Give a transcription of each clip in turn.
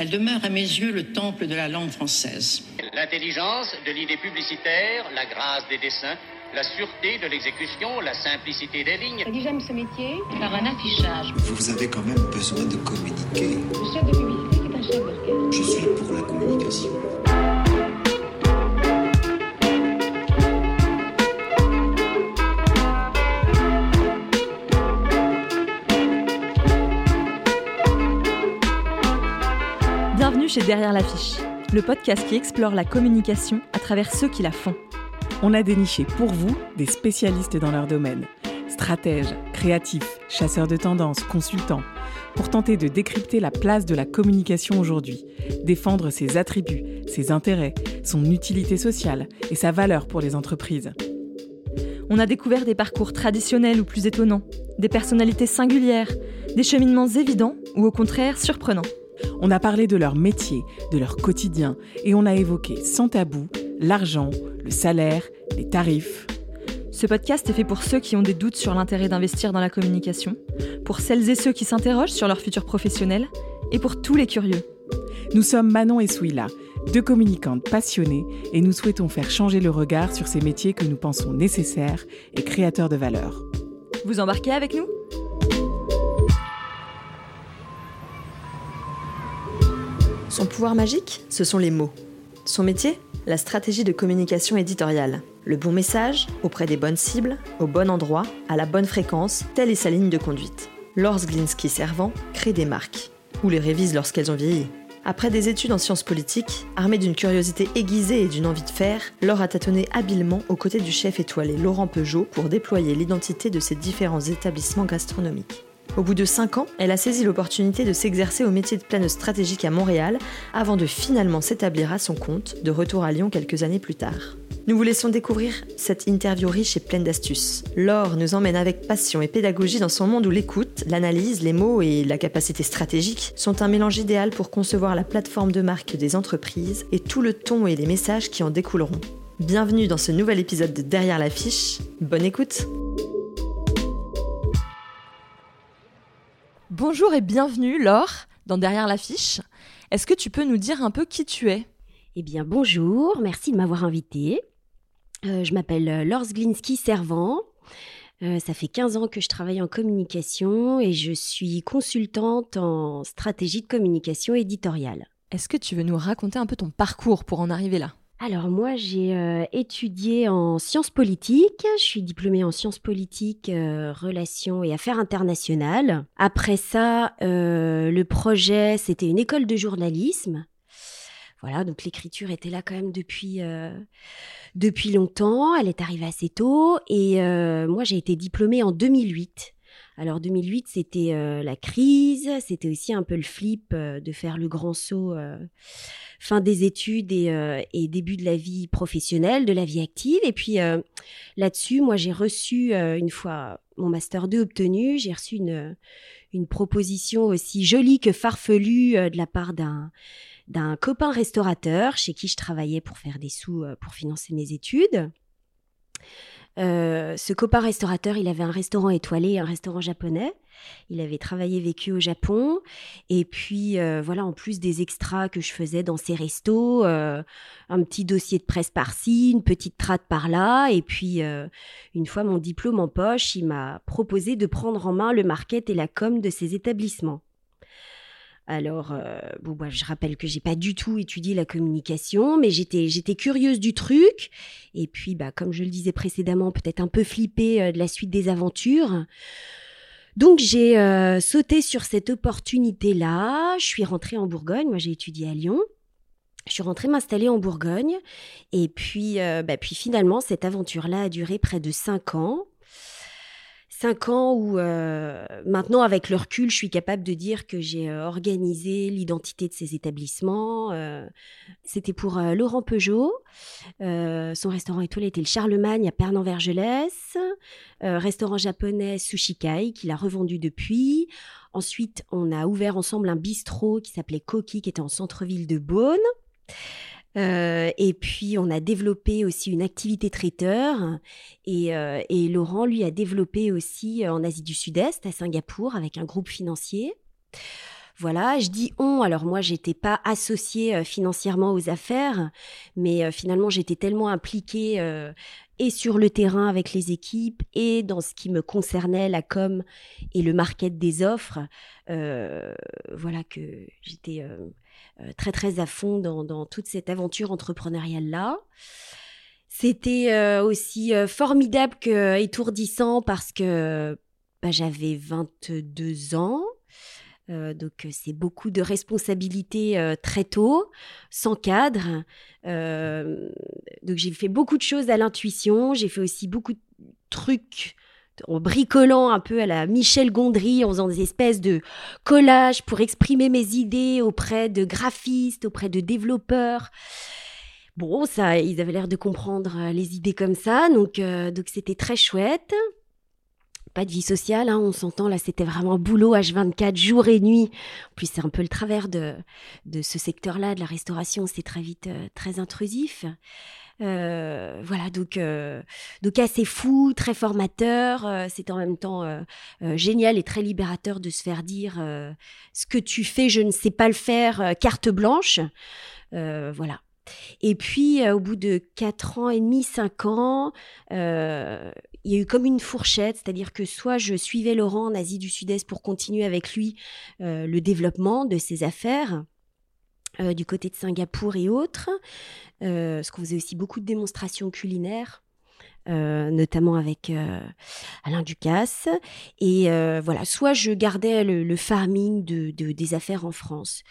Elle demeure à mes yeux le temple de la langue française. L'intelligence de l'idée publicitaire, la grâce des dessins, la sûreté de l'exécution, la simplicité des lignes. J'aime ce métier par un affichage. Vous avez quand même besoin de communiquer. Le chef de publicité est un chef d'orchestre. Je suis pour la communication. Bienvenue chez Derrière l'affiche, le podcast qui explore la communication à travers ceux qui la font. On a déniché pour vous des spécialistes dans leur domaine, stratèges, créatifs, chasseurs de tendances, consultants, pour tenter de décrypter la place de la communication aujourd'hui, défendre ses attributs, ses intérêts, son utilité sociale et sa valeur pour les entreprises. On a découvert des parcours traditionnels ou plus étonnants, des personnalités singulières, des cheminements évidents ou au contraire surprenants. On a parlé de leur métier, de leur quotidien, et on a évoqué sans tabou l'argent, le salaire, les tarifs. Ce podcast est fait pour ceux qui ont des doutes sur l'intérêt d'investir dans la communication, pour celles et ceux qui s'interrogent sur leur futur professionnel, et pour tous les curieux. Nous sommes Manon et Souila, deux communicantes passionnées, et nous souhaitons faire changer le regard sur ces métiers que nous pensons nécessaires et créateurs de valeur. Vous embarquez avec nous? Son pouvoir magique, ce sont les mots. Son métier, la stratégie de communication éditoriale. Le bon message, auprès des bonnes cibles, au bon endroit, à la bonne fréquence, telle est sa ligne de conduite. Lors Glinsky Servant crée des marques, ou les révise lorsqu'elles ont vieilli. Après des études en sciences politiques, armée d'une curiosité aiguisée et d'une envie de faire, Laure a tâtonné habilement aux côtés du chef étoilé Laurent Peugeot pour déployer l'identité de ses différents établissements gastronomiques. Au bout de 5 ans, elle a saisi l'opportunité de s'exercer au métier de planeuse stratégique à Montréal avant de finalement s'établir à son compte, de retour à Lyon quelques années plus tard. Nous vous laissons découvrir cette interview riche et pleine d'astuces. Laure nous emmène avec passion et pédagogie dans son monde où l'écoute, l'analyse, les mots et la capacité stratégique sont un mélange idéal pour concevoir la plateforme de marque des entreprises et tout le ton et les messages qui en découleront. Bienvenue dans ce nouvel épisode de Derrière l'affiche. Bonne écoute! Bonjour et bienvenue Laure dans Derrière l'affiche. Est-ce que tu peux nous dire un peu qui tu es? Eh bien bonjour, merci de m'avoir invitée. Euh, je m'appelle Laure Glinski Servant. Euh, ça fait 15 ans que je travaille en communication et je suis consultante en stratégie de communication éditoriale. Est-ce que tu veux nous raconter un peu ton parcours pour en arriver là? Alors moi, j'ai euh, étudié en sciences politiques. Je suis diplômée en sciences politiques, euh, relations et affaires internationales. Après ça, euh, le projet, c'était une école de journalisme. Voilà, donc l'écriture était là quand même depuis depuis longtemps. Elle est arrivée assez tôt et moi, j'ai été diplômée en 2008. Alors 2008, c'était la crise, c'était aussi un peu le flip de faire le grand saut fin des études euh, et, début de la vie professionnelle, de la vie active. Et puis euh, là-dessus, moi, j'ai reçu, euh, une fois mon Master 2 obtenu, j'ai reçu une, proposition aussi jolie que farfelue de la part d'un d'un copain restaurateur chez qui je travaillais pour faire des sous pour financer mes études. Ce copain restaurateur, il avait un restaurant étoilé, un restaurant japonais. Il avait travaillé, vécu au Japon. Et puis, euh, voilà, en plus des extras que je faisais dans ces restos, euh, un petit dossier de presse par-ci, une petite trate par-là. Et puis, euh, une fois mon diplôme en poche, il m'a proposé de prendre en main le market et la com de ces établissements. Alors, bon, bah, je rappelle que j'ai pas du tout étudié la communication, mais j'étais, curieuse du truc. Et puis, bah, comme je le disais précédemment, peut-être un peu flippée de la suite des aventures. Donc j'ai euh, sauté sur cette opportunité-là. Je suis rentrée en Bourgogne. Moi, j'ai étudié à Lyon. Je suis rentrée m'installer en Bourgogne. Et puis, euh, bah, puis finalement, cette aventure-là a duré près de cinq ans cinq ans où euh, maintenant avec le recul, je suis capable de dire que j'ai euh, organisé l'identité de ces établissements. Euh, c'était pour Laurent Peugeot. son restaurant étoilé était le Charlemagne à Pernan-Vergelès. restaurant japonais Sushikai qu'il a revendu depuis. Ensuite, on a ouvert ensemble un bistrot qui s'appelait Koki qui était en centre-ville de Beaune. Euh, et puis, on a développé aussi une activité traiteur. Et, euh, et Laurent, lui, a développé aussi en Asie du Sud-Est, à Singapour, avec un groupe financier. Voilà, je dis on. Alors moi, j'étais pas associée euh, financièrement aux affaires, mais euh, finalement, j'étais tellement impliquée euh, et sur le terrain avec les équipes et dans ce qui me concernait, la com et le market des offres. voilà que j'étais très très à fond dans, toute cette aventure entrepreneuriale là. C'était aussi formidable que étourdissant parce que bah, j'avais 22 ans. Euh, donc c'est beaucoup de responsabilités euh, très tôt, sans cadre. Euh, donc j'ai fait beaucoup de choses à l'intuition. J'ai fait aussi beaucoup de trucs en bricolant un peu à la Michel Gondry, en faisant des espèces de collages pour exprimer mes idées auprès de graphistes, auprès de développeurs. Bon, ça, ils avaient l'air de comprendre les idées comme ça, donc donc c'était très chouette de vie sociale, hein, on s'entend là, c'était vraiment boulot H24, jour et nuit. Puis c'est un peu le travers de, ce secteur-là, de la restauration, c'est très vite euh, très intrusif. Euh, voilà, donc, euh, donc assez fou, très formateur. C'est en même temps génial et très libérateur de se faire dire ce que tu fais, je ne sais pas le faire, carte blanche. voilà. Et puis, au bout de 4 ans et demi, 5 ans, il y a eu comme une fourchette, c'est-à-dire que soit je suivais Laurent en Asie du Sud-Est pour continuer avec lui euh, le développement de ses affaires. Euh, du côté de Singapour et autres, euh, parce qu'on faisait aussi beaucoup de démonstrations culinaires, notamment avec Alain Ducasse. Et voilà, soit je gardais le, farming de, des affaires en France.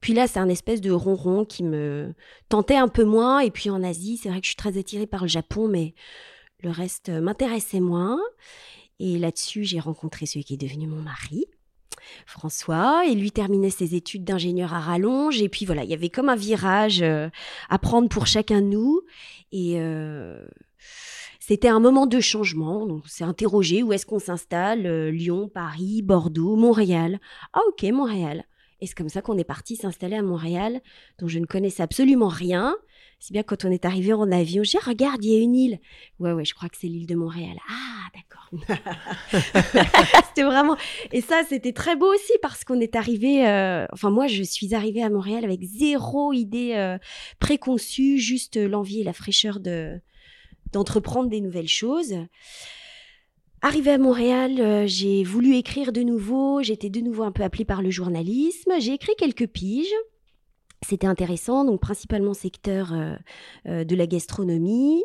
Puis là, c'est un espèce de ronron qui me tentait un peu moins. Et puis en Asie, c'est vrai que je suis très attirée par le Japon, mais le reste m'intéressait moins. Et là-dessus, j'ai rencontré celui qui est devenu mon mari. François, et lui terminait ses études d'ingénieur à rallonge. Et puis voilà, il y avait comme un virage euh, à prendre pour chacun de nous. Et euh, c'était un moment de changement. Donc, s'est interrogé où est-ce qu'on s'installe euh, Lyon, Paris, Bordeaux, Montréal. Ah, ok, Montréal. Et c'est comme ça qu'on est parti s'installer à Montréal, dont je ne connaissais absolument rien. C'est bien quand on est arrivé en avion, j'ai regarde, il y a une île. Ouais, ouais, je crois que c'est l'île de Montréal. Ah, d'accord. c'était vraiment. Et ça, c'était très beau aussi parce qu'on est arrivé. Euh, enfin, moi, je suis arrivée à Montréal avec zéro idée euh, préconçue, juste l'envie et la fraîcheur de d'entreprendre des nouvelles choses. Arrivée à Montréal, euh, j'ai voulu écrire de nouveau. J'étais de nouveau un peu appelée par le journalisme. J'ai écrit quelques piges. C'était intéressant, donc principalement secteur euh, euh, de la gastronomie.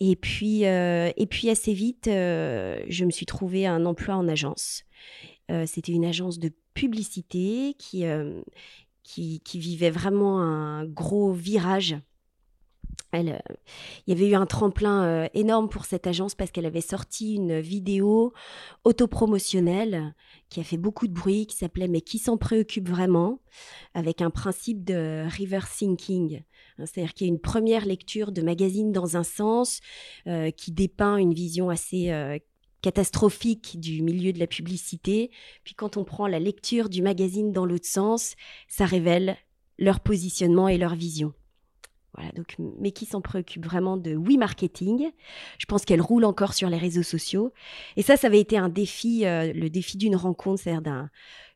Et puis, euh, et puis assez vite, je me suis trouvé un emploi en agence. C'était une agence de publicité qui, qui, vivait vraiment un gros virage elle, il y avait eu un tremplin énorme pour cette agence parce qu'elle avait sorti une vidéo autopromotionnelle qui a fait beaucoup de bruit, qui s'appelait Mais qui s'en préoccupe vraiment avec un principe de reverse thinking. Hein, c'est-à-dire qu'il y a une première lecture de magazine dans un sens euh, qui dépeint une vision assez catastrophique du milieu de la publicité. Puis quand on prend la lecture du magazine dans l'autre sens, ça révèle leur positionnement et leur vision. Voilà, donc, mais qui s'en préoccupe vraiment de oui marketing. Je pense qu'elle roule encore sur les réseaux sociaux. Et ça, ça avait été un défi, euh, le défi d'une rencontre, c'est-à-dire d'un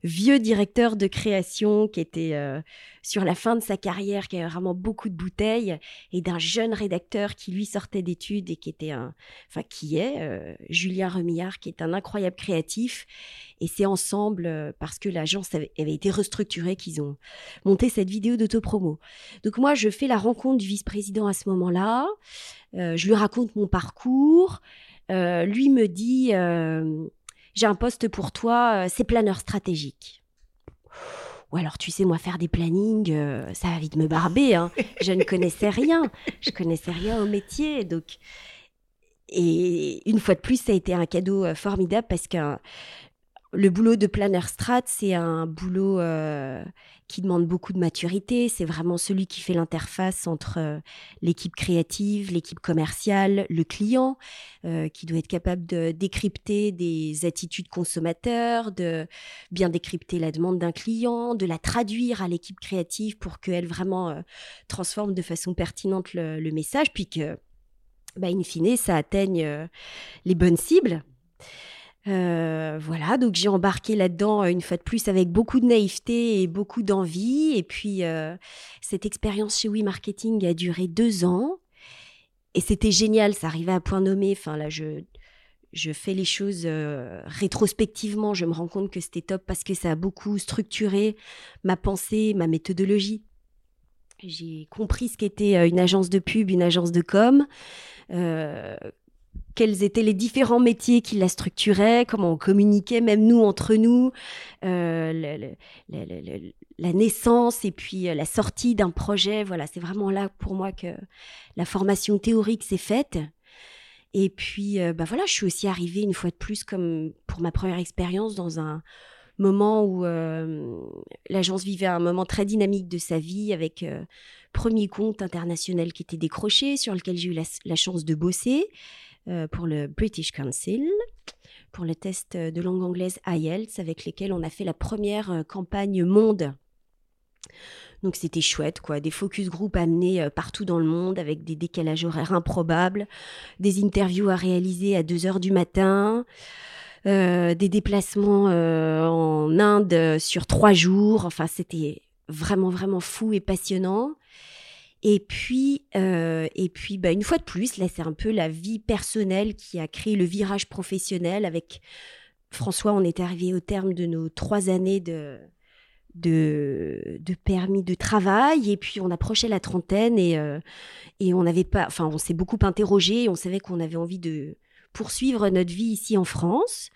vieux directeur de création qui était euh, sur la fin de sa carrière, qui avait vraiment beaucoup de bouteilles, et d'un jeune rédacteur qui lui sortait d'études et qui était un, enfin qui est euh, Julien Remillard, qui est un incroyable créatif. Et c'est ensemble, euh, parce que l'agence avait, avait, été restructurée, qu'ils ont monté cette vidéo d'autopromo. Donc moi, je fais la rencontre du vice-président à ce moment-là. je lui raconte mon parcours. lui me dit j'ai un poste pour toi, euh, c'est planeur stratégique. Ou alors, tu sais, moi, faire des plannings, euh, ça va vite me barber. Hein. Je ne connaissais rien. Je connaissais rien au métier. Donc, et une fois de plus, ça a été un cadeau euh, formidable parce que le boulot de planeur strat, c'est un boulot qui demande beaucoup de maturité. C'est vraiment celui qui fait l'interface entre euh, l'équipe créative, l'équipe commerciale, le client, euh, qui doit être capable de décrypter des attitudes consommateurs, de bien décrypter la demande d'un client, de la traduire à l'équipe créative pour qu'elle vraiment euh, transforme de façon pertinente le, message, puis que, bah, in fine, ça atteigne les bonnes cibles. Euh, voilà, donc j'ai embarqué là-dedans euh, une fois de plus avec beaucoup de naïveté et beaucoup d'envie. Et puis euh, cette expérience chez We Marketing a duré deux ans. Et c'était génial, ça arrivait à point nommé. Enfin là, je, je fais les choses rétrospectivement. Je me rends compte que c'était top parce que ça a beaucoup structuré ma pensée, ma méthodologie. J'ai compris ce qu'était une agence de pub, une agence de com quels étaient les différents métiers qui la structuraient, comment on communiquait, même nous entre nous, euh, la naissance et puis euh, la sortie d'un projet. Voilà, c'est vraiment là pour moi que la formation théorique s'est faite. Et puis, euh, bah voilà, je suis aussi arrivée une fois de plus, comme pour ma première expérience, dans un moment où l'agence vivait un moment très dynamique de sa vie avec premier compte international qui était décroché, sur lequel j'ai eu la chance de bosser. Euh, pour le British Council, pour le test de langue anglaise IELTS, avec lesquels on a fait la première euh, campagne monde. Donc c'était chouette, quoi. Des focus group amenés euh, partout dans le monde avec des décalages horaires improbables, des interviews à réaliser à 2 heures du matin, des déplacements en Inde sur trois jours. Enfin, c'était vraiment, vraiment fou et passionnant. Et puis, euh, et puis bah, une fois de plus, là, c'est un peu la vie personnelle qui a créé le virage professionnel. Avec François, on est arrivé au terme de nos trois années de, permis de travail. Et puis, on approchait la trentaine et, euh, et on n'avait pas. On s'est beaucoup interrogé. On savait qu'on avait envie de poursuivre notre vie ici en France.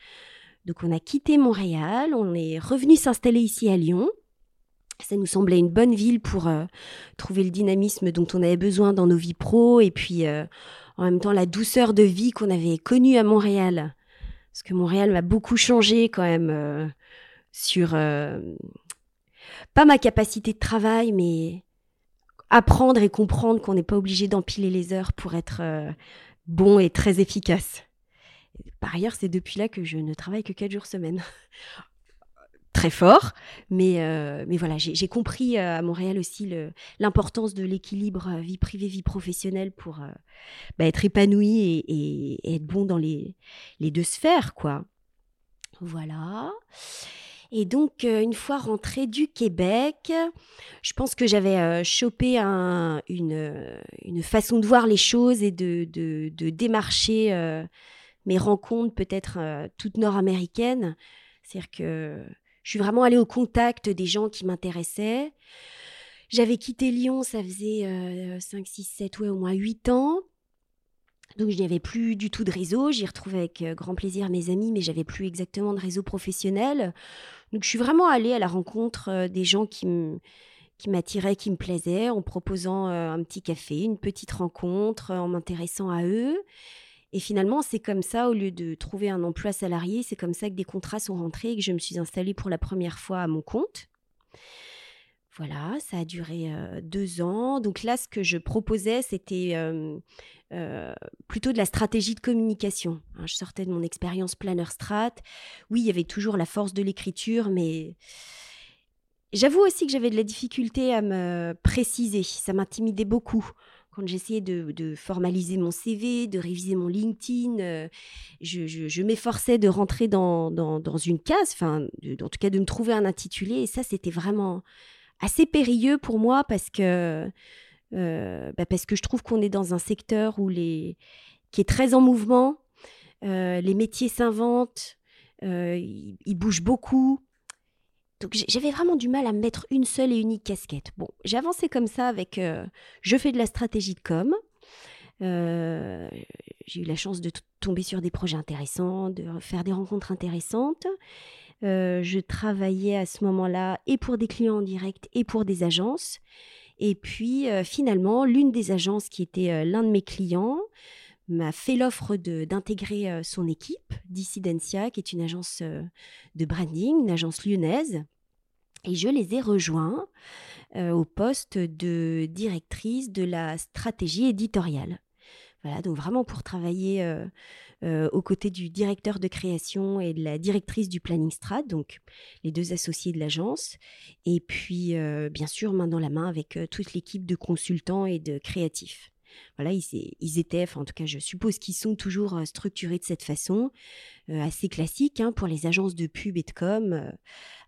Donc, on a quitté Montréal. On est revenu s'installer ici à Lyon. Ça nous semblait une bonne ville pour euh, trouver le dynamisme dont on avait besoin dans nos vies pro et puis euh, en même temps la douceur de vie qu'on avait connue à Montréal. Parce que Montréal m'a beaucoup changé quand même euh, sur pas ma capacité de travail, mais apprendre et comprendre qu'on n'est pas obligé d'empiler les heures pour être bon et très efficace. Par ailleurs, c'est depuis là que je ne travaille que 4 jours semaine très fort. Mais, euh, mais voilà, j'ai compris euh, à Montréal aussi l'importance de l'équilibre euh, vie privée, vie professionnelle pour bah, être épanoui et, être bon dans les, les deux sphères, quoi. Voilà. Et donc, une fois rentrée du Québec, je pense que j'avais chopé un, une, une, façon de voir les choses et de, de, de démarcher mes rencontres peut-être toutes nord-américaines. C'est-à-dire que je suis vraiment allée au contact des gens qui m'intéressaient. J'avais quitté Lyon, ça faisait 5, 6, 7, ouais, au moins 8 ans. Donc je n'y avais plus du tout de réseau. J'y retrouvais avec euh, grand plaisir mes amis, mais j'avais plus exactement de réseau professionnel. Donc je suis vraiment allée à la rencontre euh, des gens qui m'attiraient, qui me plaisaient, en proposant euh, un petit café, une petite rencontre, en m'intéressant à eux. Et finalement, c'est comme ça, au lieu de trouver un emploi salarié, c'est comme ça que des contrats sont rentrés et que je me suis installée pour la première fois à mon compte. Voilà, ça a duré euh, deux ans. Donc là, ce que je proposais, c'était euh, euh, plutôt de la stratégie de communication. Hein, je sortais de mon expérience planner strat. Oui, il y avait toujours la force de l'écriture, mais j'avoue aussi que j'avais de la difficulté à me préciser. Ça m'intimidait beaucoup quand j'essayais de, formaliser mon CV, de réviser mon LinkedIn, euh, je, m'efforçais de rentrer dans, une case, enfin, en tout cas de me trouver un intitulé. Et ça, c'était vraiment assez périlleux pour moi parce que, euh, bah, parce que je trouve qu'on est dans un secteur où les, qui est très en mouvement. Euh, les métiers s'inventent, ils bougent beaucoup. Donc j'avais vraiment du mal à mettre une seule et unique casquette. Bon, j'ai avancé comme ça avec euh, je fais de la stratégie de com. Euh, j'ai eu la chance de tomber sur des projets intéressants, de faire des rencontres intéressantes. Euh, je travaillais à ce moment-là et pour des clients en direct et pour des agences. Et puis finalement, l'une des agences qui était l'un de mes clients m'a fait l'offre d'intégrer euh, son équipe, Dissidencia, qui est une agence euh, de branding, une agence lyonnaise. Et je les ai rejoints euh, au poste de directrice de la stratégie éditoriale. Voilà, donc vraiment pour travailler aux côtés du directeur de création et de la directrice du planning strat, donc les deux associés de l'agence. Et puis, bien sûr, main dans la main avec toute l'équipe de consultants et de créatifs. Voilà, ils, étaient, en tout cas, je suppose qu'ils sont toujours euh, structurés de cette façon, euh, assez classique hein, pour les agences de pub et de com, euh,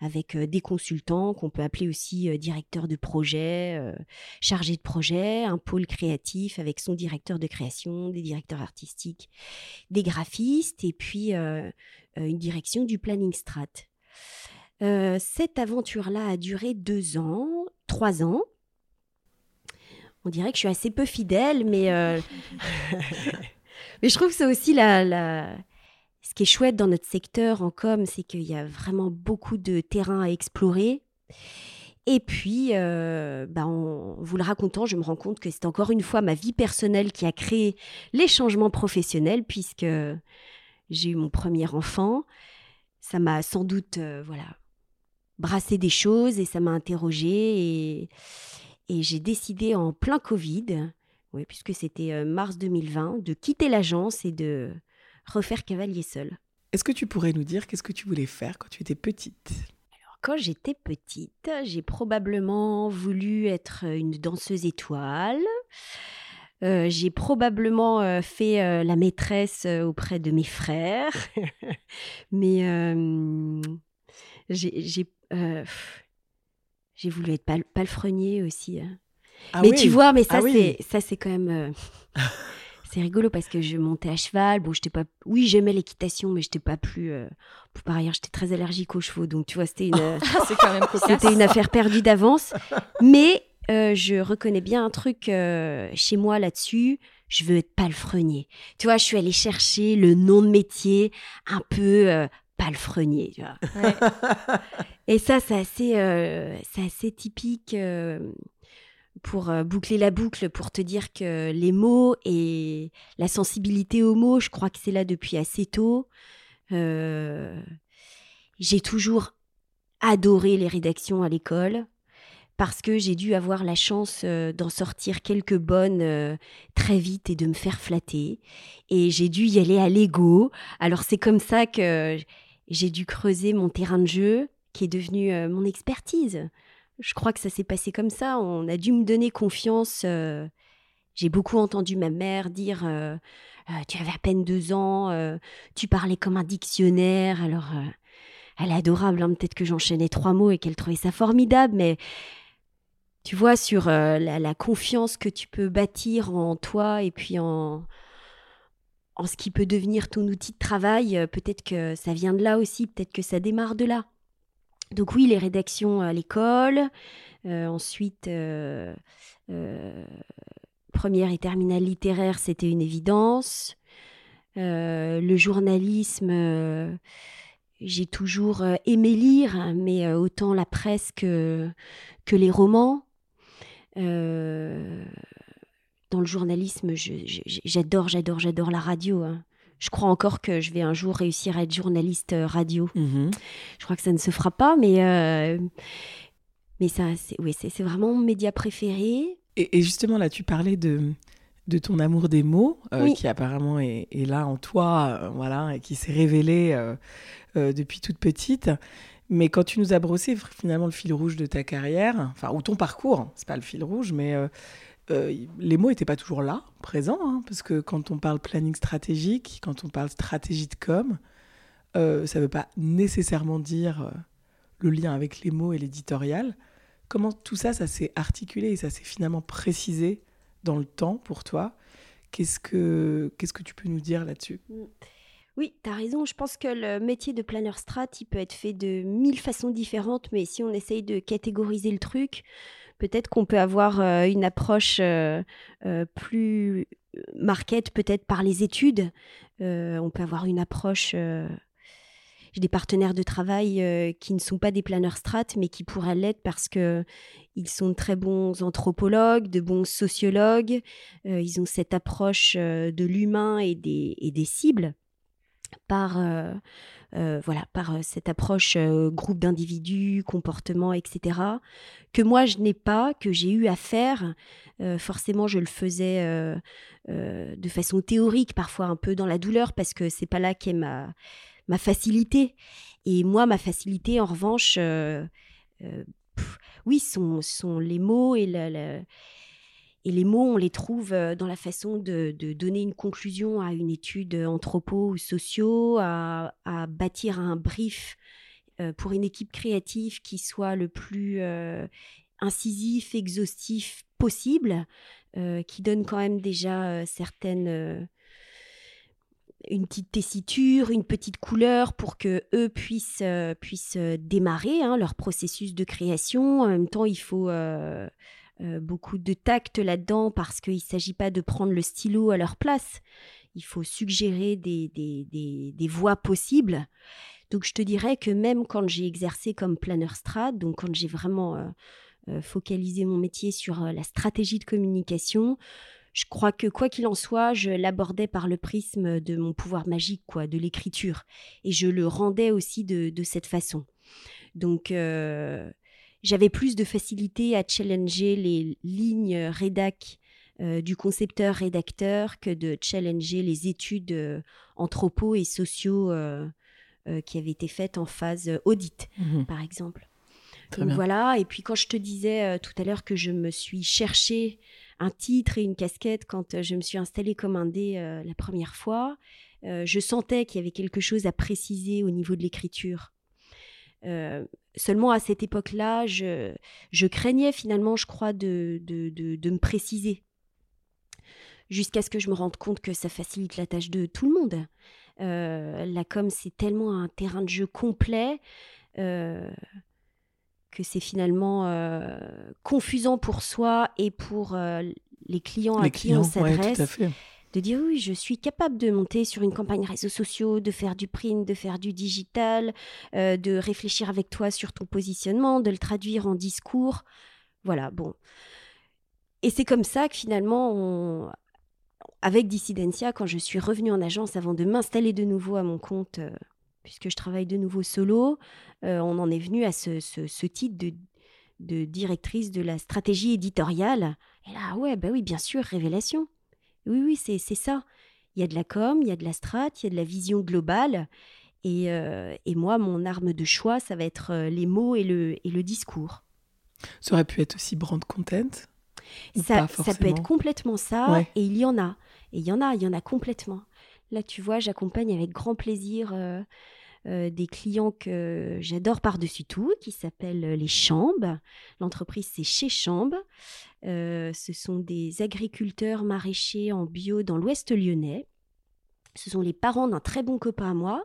avec des consultants qu'on peut appeler aussi directeur de projet, chargé de projet, un pôle créatif avec son directeur de création, des directeurs artistiques, des graphistes, et puis une direction du planning strat. cette aventure-là a duré deux ans, trois ans on dirait que je suis assez peu fidèle, mais, euh, mais je trouve que c'est aussi la, la, ce qui est chouette dans notre secteur en com, c'est qu'il y a vraiment beaucoup de terrain à explorer. Et puis, euh, bah, en vous le racontant, je me rends compte que c'est encore une fois ma vie personnelle qui a créé les changements professionnels, puisque j'ai eu mon premier enfant. Ça m'a sans doute, euh, voilà, brassé des choses et ça m'a interrogée. Et, et j'ai décidé en plein Covid, oui, puisque c'était euh, mars 2020, de quitter l'agence et de refaire cavalier seul. Est-ce que tu pourrais nous dire qu'est-ce que tu voulais faire quand tu étais petite? Alors, quand j'étais petite, j'ai probablement voulu être une danseuse étoile. Euh, j'ai probablement euh, fait la maîtresse auprès de mes frères, mais j'ai j'ai voulu être palefrenier aussi. Hein. Ah mais tu vois, mais ça, ah c'est ça c'est quand même. Euh, c'est rigolo parce que je montais à cheval. Bon, j'étais pas. Oui, j'aimais l'équitation, mais j'étais pas plus. Euh, par ailleurs, j'étais très allergique aux chevaux, donc tu vois, c'était une. quand même C'était une affaire perdue d'avance. mais euh, je reconnais bien un truc chez moi là-dessus. Je veux être palefrenier. Tu vois, je suis allée chercher le nom de métier un peu palefrenier. Tu vois. Et ça, c'est assez, euh, assez typique euh, pour euh, boucler la boucle, pour te dire que les mots et la sensibilité aux mots, je crois que c'est là depuis assez tôt. j'ai toujours adoré les rédactions à l'école parce que j'ai dû avoir la chance d'en sortir quelques bonnes très vite et de me faire flatter. Et j'ai dû y aller à l'ego. Alors c'est comme ça que j'ai dû creuser mon terrain de jeu qui est devenu euh, mon expertise. Je crois que ça s'est passé comme ça. On a dû me donner confiance. Euh, j'ai beaucoup entendu ma mère dire euh, Tu avais à peine deux ans, tu parlais comme un dictionnaire. Alors, elle est adorable. Hein. Peut-être que j'enchaînais trois mots et qu'elle trouvait ça formidable, mais tu vois, sur la, confiance que tu peux bâtir en toi et puis en, en ce qui peut devenir ton outil de travail, peut-être que ça vient de là aussi, peut-être que ça démarre de là. Donc oui, les rédactions à l'école, euh, ensuite euh, euh, première et terminale littéraire, c'était une évidence. le journalisme, j'ai toujours aimé lire, mais autant la presse que les romans. Dans le journalisme, j'adore, j'adore, j'adore la radio. Hein je crois encore que je vais un jour réussir à être journaliste euh, radio. Mhm. Je crois que ça ne se fera pas, mais, euh, mais ça, c'est, oui, vraiment mon média préféré. Et, justement, là, tu parlais de, de ton amour des mots, euh, qui apparemment est, là en toi, voilà, et qui s'est révélé depuis toute petite. Mais quand tu nous as brossé finalement le fil rouge de ta carrière, enfin, ou ton parcours, c'est pas le fil rouge, mais euh, les mots n'étaient pas toujours là, présents, hein, parce que quand on parle planning stratégique, quand on parle stratégie de com, euh, ça ne veut pas nécessairement dire euh, le lien avec les mots et l'éditorial. Comment tout ça, ça s'est articulé et ça s'est finalement précisé dans le temps pour toi? Qu'est-ce que, qu'est-ce que tu peux nous dire là-dessus? Mm. Oui, tu as raison. Je pense que le métier de planeur strat, il peut être fait de mille façons différentes, mais si on essaye de catégoriser le truc, peut-être qu'on peut avoir euh, une approche euh, euh, plus marquette, peut-être par les études. on peut avoir une approche. j'ai des partenaires de travail qui ne sont pas des planeurs strat, mais qui pourraient l'être parce que ils sont de très bons anthropologues, de bons sociologues. ils ont cette approche de l'humain et des, et des cibles par euh, voilà, par euh, cette approche euh, groupe d'individus, comportement, etc., que moi je n'ai pas, que j'ai eu à faire. forcément, je le faisais de façon théorique, parfois un peu dans la douleur, parce que c'est pas là qu'est ma, ma facilité. Et moi, ma facilité, en revanche, oui, sont, sont les mots et la, et les mots, on les trouve euh, dans la façon de, donner une conclusion à une étude anthropo ou sociaux, à, bâtir un brief euh, pour une équipe créative qui soit le plus euh, incisif, exhaustif possible, euh, qui donne quand même déjà euh, certaines euh, une petite tessiture, une petite couleur pour que eux puissent euh, puissent euh, démarrer hein, leur processus de création. En même temps, il faut euh, beaucoup de tact là-dedans parce qu'il ne s'agit pas de prendre le stylo à leur place. Il faut suggérer des, des, des, voies possibles. Donc je te dirais que même quand j'ai exercé comme planeur strat, donc quand j'ai vraiment euh, euh, focalisé mon métier sur la stratégie de communication, je crois que quoi qu'il en soit, je l'abordais par le prisme de mon pouvoir magique, quoi, de l'écriture, et je le rendais aussi de, de cette façon. Donc j'avais plus de facilité à challenger les lignes rédac euh, du concepteur-rédacteur que de challenger les études euh, anthropo et sociaux euh, euh, qui avaient été faites en phase audit, Mhm. par exemple. Très Donc bien. voilà, et puis quand je te disais tout à l'heure que je me suis cherché un titre et une casquette quand je me suis installée comme indé la première fois, je sentais qu'il y avait quelque chose à préciser au niveau de l'écriture. Euh, seulement à cette époque-là, je, je craignais finalement, je crois, de, de, de, de me préciser. Jusqu'à ce que je me rende compte que ça facilite la tâche de tout le monde. Euh, la com, c'est tellement un terrain de jeu complet. euh, que c'est finalement euh, confusant pour soi et pour les clients à qui on ouais, de dire oui, je suis capable de monter sur une campagne réseaux sociaux, de faire du print, de faire du digital, euh, de réfléchir avec toi sur ton positionnement, de le traduire en discours. Voilà, bon. Et c'est comme ça que finalement, avec Dissidentia, quand je suis revenue en agence avant de m'installer de nouveau à mon compte, euh, puisque je travaille de nouveau solo, euh, on en est venu à ce, ce- ce titre de, de directrice de la stratégie éditoriale. Et là, ouais, bah oui, bien sûr, révélation. Oui, oui, c'est c'est ça. Il y a de la com, il y a de la strat, il y a de la vision globale. Et, euh, et moi, mon arme de choix, ça va être euh, les mots et le, et le discours. Ça aurait pu être aussi brand content. Ça, ça peut être complètement ça, Ouais. et il y en a. Et il y en a, il y en a complètement. Là, tu vois, j'accompagne avec grand plaisir euh, euh, des clients que j'adore par-dessus tout, qui s'appellent les Chambes. L'entreprise, c'est chez Chambes. Euh, ce sont des agriculteurs maraîchers en bio dans l'ouest lyonnais. Ce sont les parents d'un très bon copain à moi,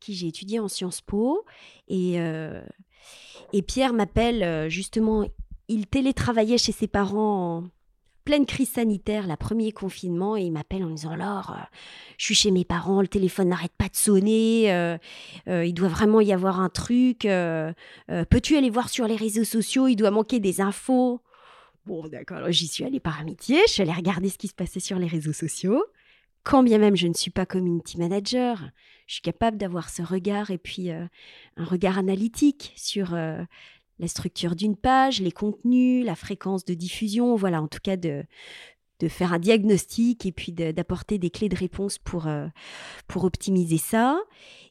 qui j'ai étudié en Sciences Po. Et, euh, et Pierre m'appelle euh, justement, il télétravaillait chez ses parents en pleine crise sanitaire, la premier confinement, et il m'appelle en disant Laure, je suis chez mes parents, le téléphone n'arrête pas de sonner, il doit vraiment y avoir un truc, peux-tu aller voir sur les réseaux sociaux, il doit manquer des infos. Bon, d'accord, j'y suis allée par amitié, je suis allée regarder ce qui se passait sur les réseaux sociaux. Quand bien même je ne suis pas community manager, je suis capable d'avoir ce regard et puis euh, un regard analytique sur euh, la structure d'une page, les contenus, la fréquence de diffusion, voilà, en tout cas de, de faire un diagnostic et puis d'apporter des clés de réponse pour, euh, pour optimiser ça.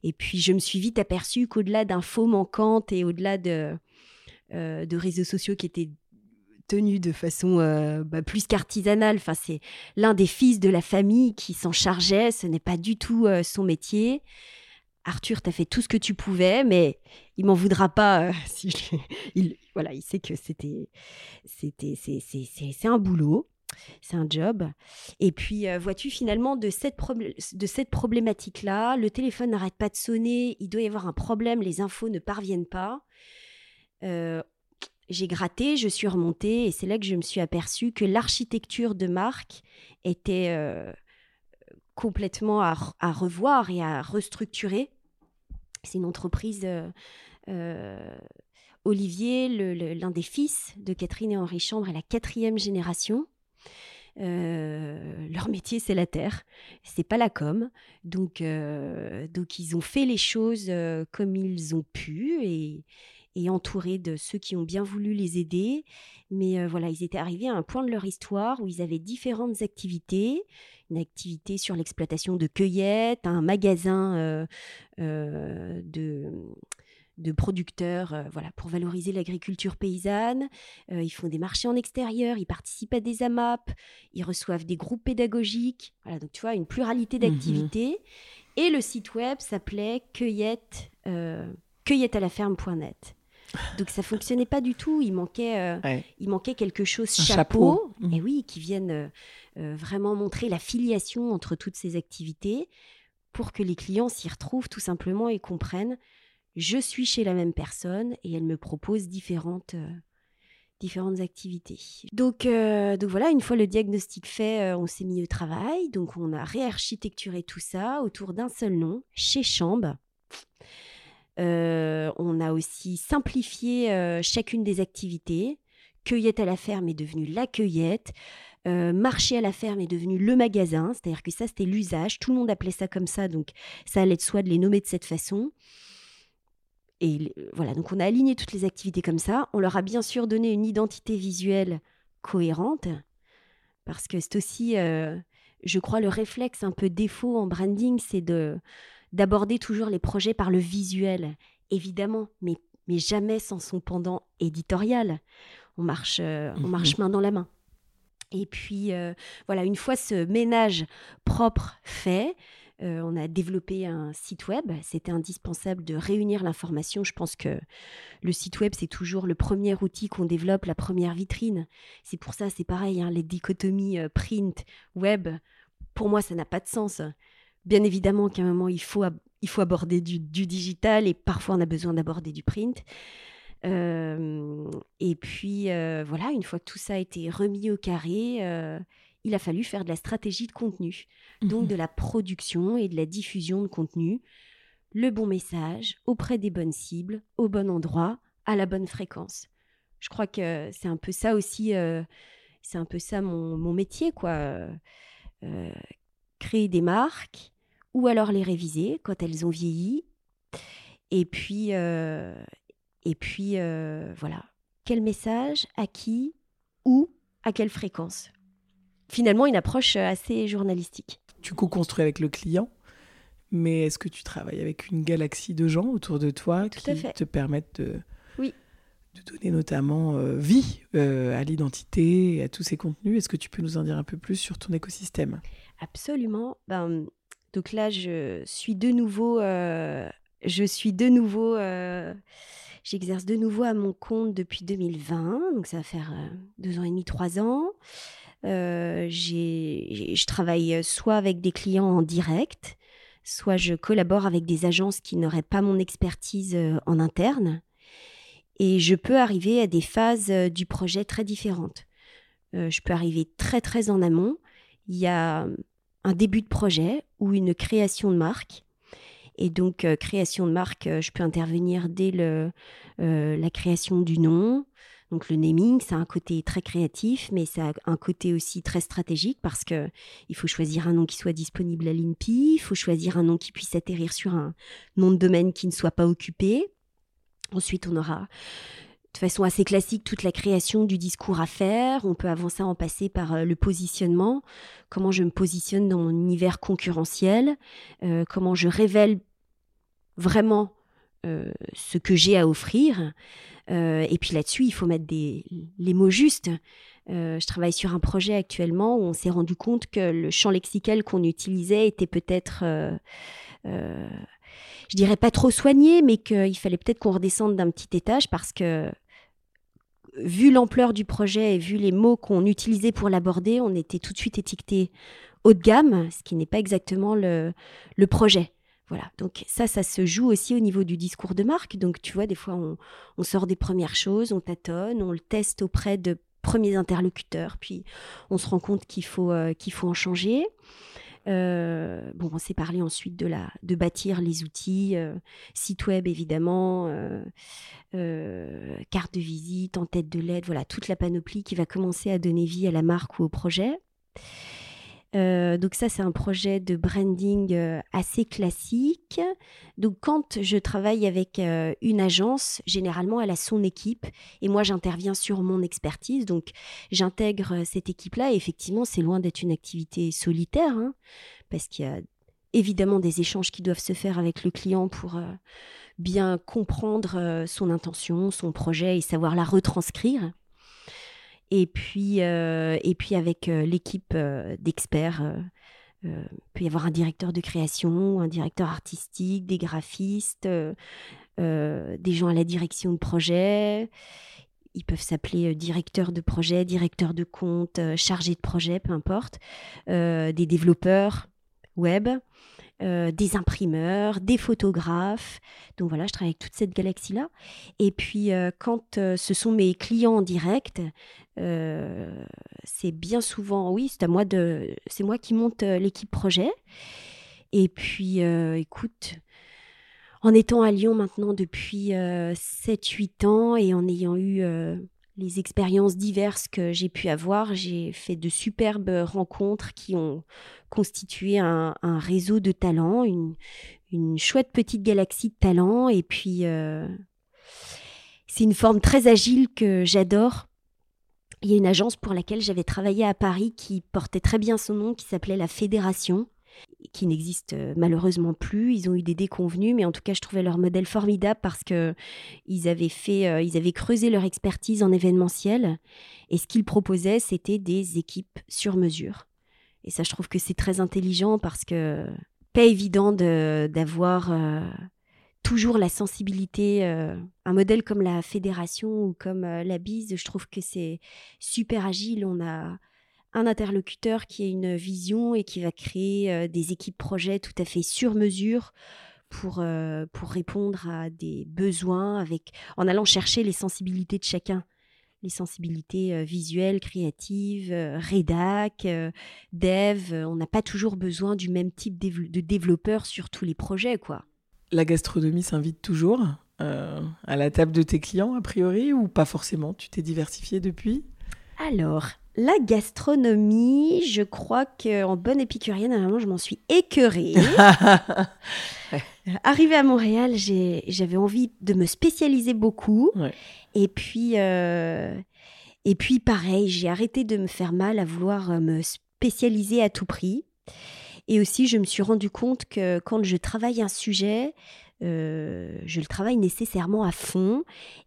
Et puis je me suis vite aperçue qu'au-delà d'infos manquantes et au-delà de, de réseaux sociaux qui étaient tenus de façon euh, bah, plus qu'artisanale, enfin, c'est l'un des fils de la famille qui s'en chargeait, ce n'est pas du tout euh, son métier. Arthur, t'as fait tout ce que tu pouvais, mais il m'en voudra pas euh, si il, voilà, il sait que c'était, c'était, c'est, c'est, c'est, un boulot, c'est un job. Et puis, vois-tu, finalement, de cette, de cette problématique-là, le téléphone n'arrête pas de sonner, il doit y avoir un problème, les infos ne parviennent pas. J'ai gratté, je suis remontée, et c'est là que je me suis aperçue que l'architecture de marque était euh, complètement à, re- à revoir et à restructurer. C'est une entreprise, euh, euh, Olivier, l'un des fils de Catherine et Henri Chambre, est la quatrième génération. Leur métier, c'est la terre, c'est pas la com. Donc, donc ils ont fait les choses comme ils ont pu et, et entourés de ceux qui ont bien voulu les aider. Mais euh, voilà, ils étaient arrivés à un point de leur histoire où ils avaient différentes activités. Une activité sur l'exploitation de cueillettes, un magasin euh, euh, de, de producteurs, euh, voilà, pour valoriser l'agriculture paysanne. Euh, ils font des marchés en extérieur, ils participent à des AMAP, ils reçoivent des groupes pédagogiques. Voilà, donc tu vois, une pluralité d'activités. Et le site web s'appelait cueillette, euh, cueillettealaferme.net. Donc ça fonctionnait pas du tout. Il manquait, euh, Ouais. il manquait quelque chose Un chapeau. chapeau. Mhm. Et oui, qui vienne euh, euh, vraiment montrer la filiation entre toutes ces activités pour que les clients s'y retrouvent tout simplement et comprennent. Je suis chez la même personne et elle me propose différentes, euh, différentes activités. Donc, euh, donc voilà, une fois le diagnostic fait, euh, on s'est mis au travail. Donc on a réarchitecturé tout ça autour d'un seul nom, chez Chambre. Euh, on a aussi simplifié euh, chacune des activités. Cueillette à la ferme est devenue la cueillette. Euh, marché à la ferme est devenu le magasin. C'est-à-dire que ça, c'était l'usage. Tout le monde appelait ça comme ça. Donc, ça allait de soi de les nommer de cette façon. Et voilà, donc on a aligné toutes les activités comme ça. On leur a bien sûr donné une identité visuelle cohérente. Parce que c'est aussi, je crois, le réflexe un peu défaut en branding, c'est de d'aborder toujours les projets par le visuel, évidemment, mais, mais jamais sans son pendant éditorial. On marche, euh, on Mhm. marche main dans la main. Et puis, euh, voilà, une fois ce ménage propre fait, euh, on a développé un site web. C'était indispensable de réunir l'information. Je pense que le site web, c'est toujours le premier outil qu'on développe, la première vitrine. C'est pour ça, c'est pareil, hein, les dichotomies print, web, pour moi, ça n'a pas de sens. Bien évidemment qu'à un moment, il faut, il faut aborder du, du digital et parfois on a besoin d'aborder du print. Euh, et puis, euh, voilà, une fois que tout ça a été remis au carré, euh, il a fallu faire de la stratégie de contenu, donc Mhm. de la production et de la diffusion de contenu, le bon message auprès des bonnes cibles, au bon endroit, à la bonne fréquence. Je crois que c'est un peu ça aussi, c'est un peu ça mon, mon métier, quoi. Créer des marques ou alors les réviser quand elles ont vieilli. Et puis, euh, et puis euh, voilà, quel message, à qui, où, à quelle fréquence? Finalement, une approche euh, assez journalistique. Tu co-construis avec le client, mais est-ce que tu travailles avec une galaxie de gens autour de toi Tout qui te permettent de, Oui. de donner notamment euh, vie à l'identité et à tous ces contenus? Est-ce que tu peux nous en dire un peu plus sur ton écosystème? Absolument. Ben, donc là, je suis de nouveau, euh, je suis de nouveau, euh, j'exerce de nouveau à mon compte depuis 2020. Donc ça va faire euh, deux ans et demi, trois ans. Je travaille soit avec des clients en direct, soit je collabore avec des agences qui n'auraient pas mon expertise en interne. Et je peux arriver à des phases du projet très différentes. Je peux arriver très très en amont. Il y a un début de projet ou une création de marque. Et donc, euh, création de marque, euh, je peux intervenir dès le, euh, la création du nom. Donc, le naming, ça a un côté très créatif, mais ça a un côté aussi très stratégique parce que il faut choisir un nom qui soit disponible à l'INPI, il faut choisir un nom qui puisse atterrir sur un nom de domaine qui ne soit pas occupé. Ensuite, on aura de façon assez classique toute la création du discours à faire. On peut avant ça en passer par euh, le positionnement, comment je me positionne dans mon univers concurrentiel, euh, comment je révèle vraiment euh, ce que j'ai à offrir. Et puis là-dessus, il faut mettre des, les mots justes. Je travaille sur un projet actuellement où on s'est rendu compte que le champ lexical qu'on utilisait était peut-être, je dirais pas trop soigné, mais qu'il fallait peut-être qu'on redescende d'un petit étage parce que vu l'ampleur du projet et vu les mots qu'on utilisait pour l'aborder, on était tout de suite étiqueté haut de gamme, ce qui n'est pas exactement le, le projet. Voilà, donc ça, ça se joue aussi au niveau du discours de marque. Donc tu vois, des fois, on, on sort des premières choses, on tâtonne, on le teste auprès de premiers interlocuteurs, puis on se rend compte qu'il faut, euh, qu'il faut en changer. Euh, bon, on s'est parlé ensuite de, la, de bâtir les outils, euh, site web évidemment, euh, carte de visite, en tête de lettre, voilà, toute la panoplie qui va commencer à donner vie à la marque ou au projet. Euh, donc ça, c'est un projet de branding euh, assez classique. Donc quand je travaille avec euh, une agence, généralement, elle a son équipe et moi, j'interviens sur mon expertise. Donc j'intègre cette équipe-là et effectivement, c'est loin d'être une activité solitaire hein, parce qu'il y a évidemment des échanges qui doivent se faire avec le client pour, bien comprendre son intention, son projet et savoir la retranscrire. Et puis, euh, et puis avec euh, l'équipe euh, d'experts, il peut y avoir un directeur de création, un directeur artistique, des graphistes, des gens à la direction de projet. Ils peuvent s'appeler directeur de projet, directeur de compte, chargé de projet, peu importe. Des développeurs web, des imprimeurs, des photographes. Donc voilà, je travaille avec toute cette galaxie-là. Et puis, quand ce sont mes clients en direct, c'est bien souvent, oui, c'est à moi de, c'est moi qui monte euh, l'équipe projet. Et puis, euh, écoute, en étant à Lyon maintenant depuis 7-8 ans et en ayant eu euh, les expériences diverses que j'ai pu avoir, j'ai fait de superbes rencontres qui ont constitué un, réseau de talents, une, une chouette petite galaxie de talents. Et puis, euh, c'est une forme très agile que j'adore. Il y a une agence pour laquelle j'avais travaillé à Paris qui portait très bien son nom, qui s'appelait la Fédération, qui n'existe euh, malheureusement plus. Ils ont eu des déconvenus, mais en tout cas, je trouvais leur modèle formidable parce que ils avaient fait, euh, ils avaient creusé leur expertise en événementiel, et ce qu'ils proposaient, c'était des équipes sur mesure. Et ça, je trouve que c'est très intelligent parce que pas évident de- d'avoir euh, toujours la sensibilité. euh, un modèle comme la fédération ou comme euh, la bise, je trouve que c'est super agile. On a un interlocuteur qui a une vision et qui va créer euh, des équipes projets tout à fait sur mesure pour, pour répondre à des besoins avec, en allant chercher les sensibilités de chacun. Les sensibilités visuelles, créatives, rédac, dev. On n'a pas toujours besoin du même type de développeur sur tous les projets, quoi. La gastronomie s'invite toujours euh, à la table de tes clients, a priori, ou pas forcément? Tu t'es diversifié depuis? Alors, la gastronomie, je crois qu'en bonne épicurienne, à un moment, je m'en suis écœurée. Arrivée à Montréal, j'avais envie de me spécialiser beaucoup. Ouais. Et puis, euh, et puis pareil, j'ai arrêté de me faire mal à vouloir euh, me spécialiser à tout prix. Et aussi, je me suis rendu compte que quand je travaille un sujet, euh, je le travaille nécessairement à fond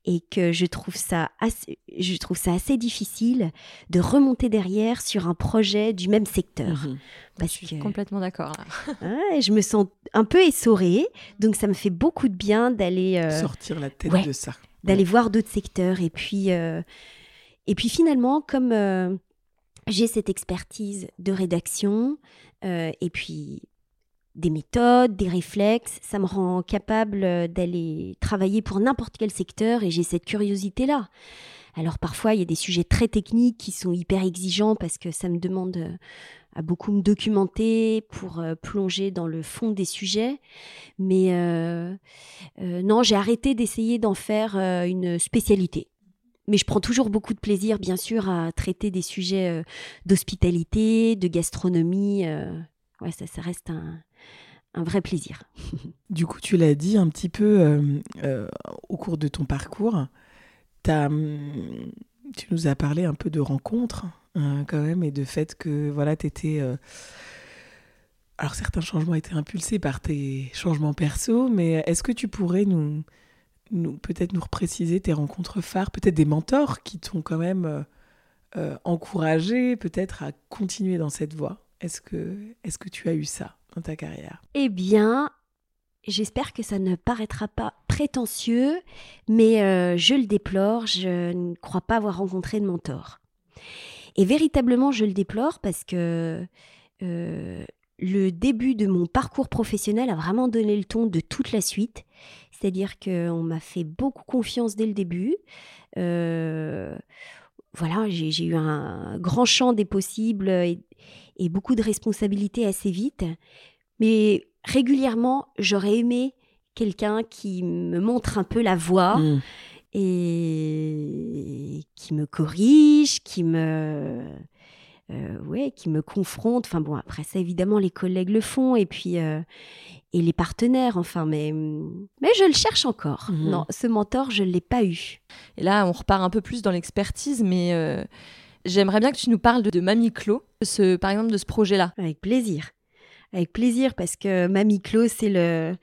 et que je trouve ça assez, je trouve ça assez difficile de remonter derrière sur un projet du même secteur. Mhm. Parce Je suis que- complètement d'accord. je me sens un peu essorée, donc ça me fait beaucoup de bien d'aller euh, Sortir la tête ouais. de ça. d'aller voir d'autres secteurs et puis euh, et puis finalement comme euh, j'ai cette expertise de rédaction euh, et puis des méthodes, des réflexes, ça me rend capable euh, d'aller travailler pour n'importe quel secteur et j'ai cette curiosité là. Alors parfois il y a des sujets très techniques qui sont hyper exigeants parce que ça me demande euh, à beaucoup me documenter pour plonger dans le fond des sujets, mais non, j'ai arrêté d'essayer d'en faire une spécialité. Mais je prends toujours beaucoup de plaisir, bien sûr, à traiter des sujets euh, d'hospitalité, de gastronomie. euh, ouais, ça, reste un, vrai plaisir. Du coup, tu l'as dit un petit peu euh, au cours de ton parcours. Hum, tu nous as parlé un peu de rencontres euh, quand même et de fait que voilà, t'étais. euh, Alors certains changements étaient impulsés par tes changements perso, mais est-ce que tu pourrais nous, peut-être nous repréciser tes rencontres phares, peut-être des mentors qui t'ont quand même euh, euh, encouragé peut-être à continuer dans cette voie Est-ce que, est-ce que tu as eu ça dans ta carrière? Eh bien, j'espère que ça ne paraîtra pas prétentieux, mais euh, je le déplore, je ne crois pas avoir rencontré de mentor. Et véritablement, je le déplore parce que le début de mon parcours professionnel a vraiment donné le ton de toute la suite. C'est-à-dire qu'on m'a fait beaucoup confiance dès le début. Euh, voilà, j'ai eu un grand champ des possibles et, et beaucoup de responsabilités assez vite. Mais régulièrement, j'aurais aimé quelqu'un qui me montre un peu la voie Mm. et qui me corrige, qui me, euh, ouais, qui me confronte. Enfin bon, après ça, évidemment, les collègues le font et puis euh, et les partenaires. Enfin, mais mais je le cherche encore. Mhm. Non, ce mentor, je l'ai pas eu. Et là, on repart un peu plus dans l'expertise, mais euh, j'aimerais bien que tu nous parles de, de Mamie Clo, ce, par exemple de ce projet-là. Avec plaisir. Avec plaisir parce que Mamie Clos, c'est le,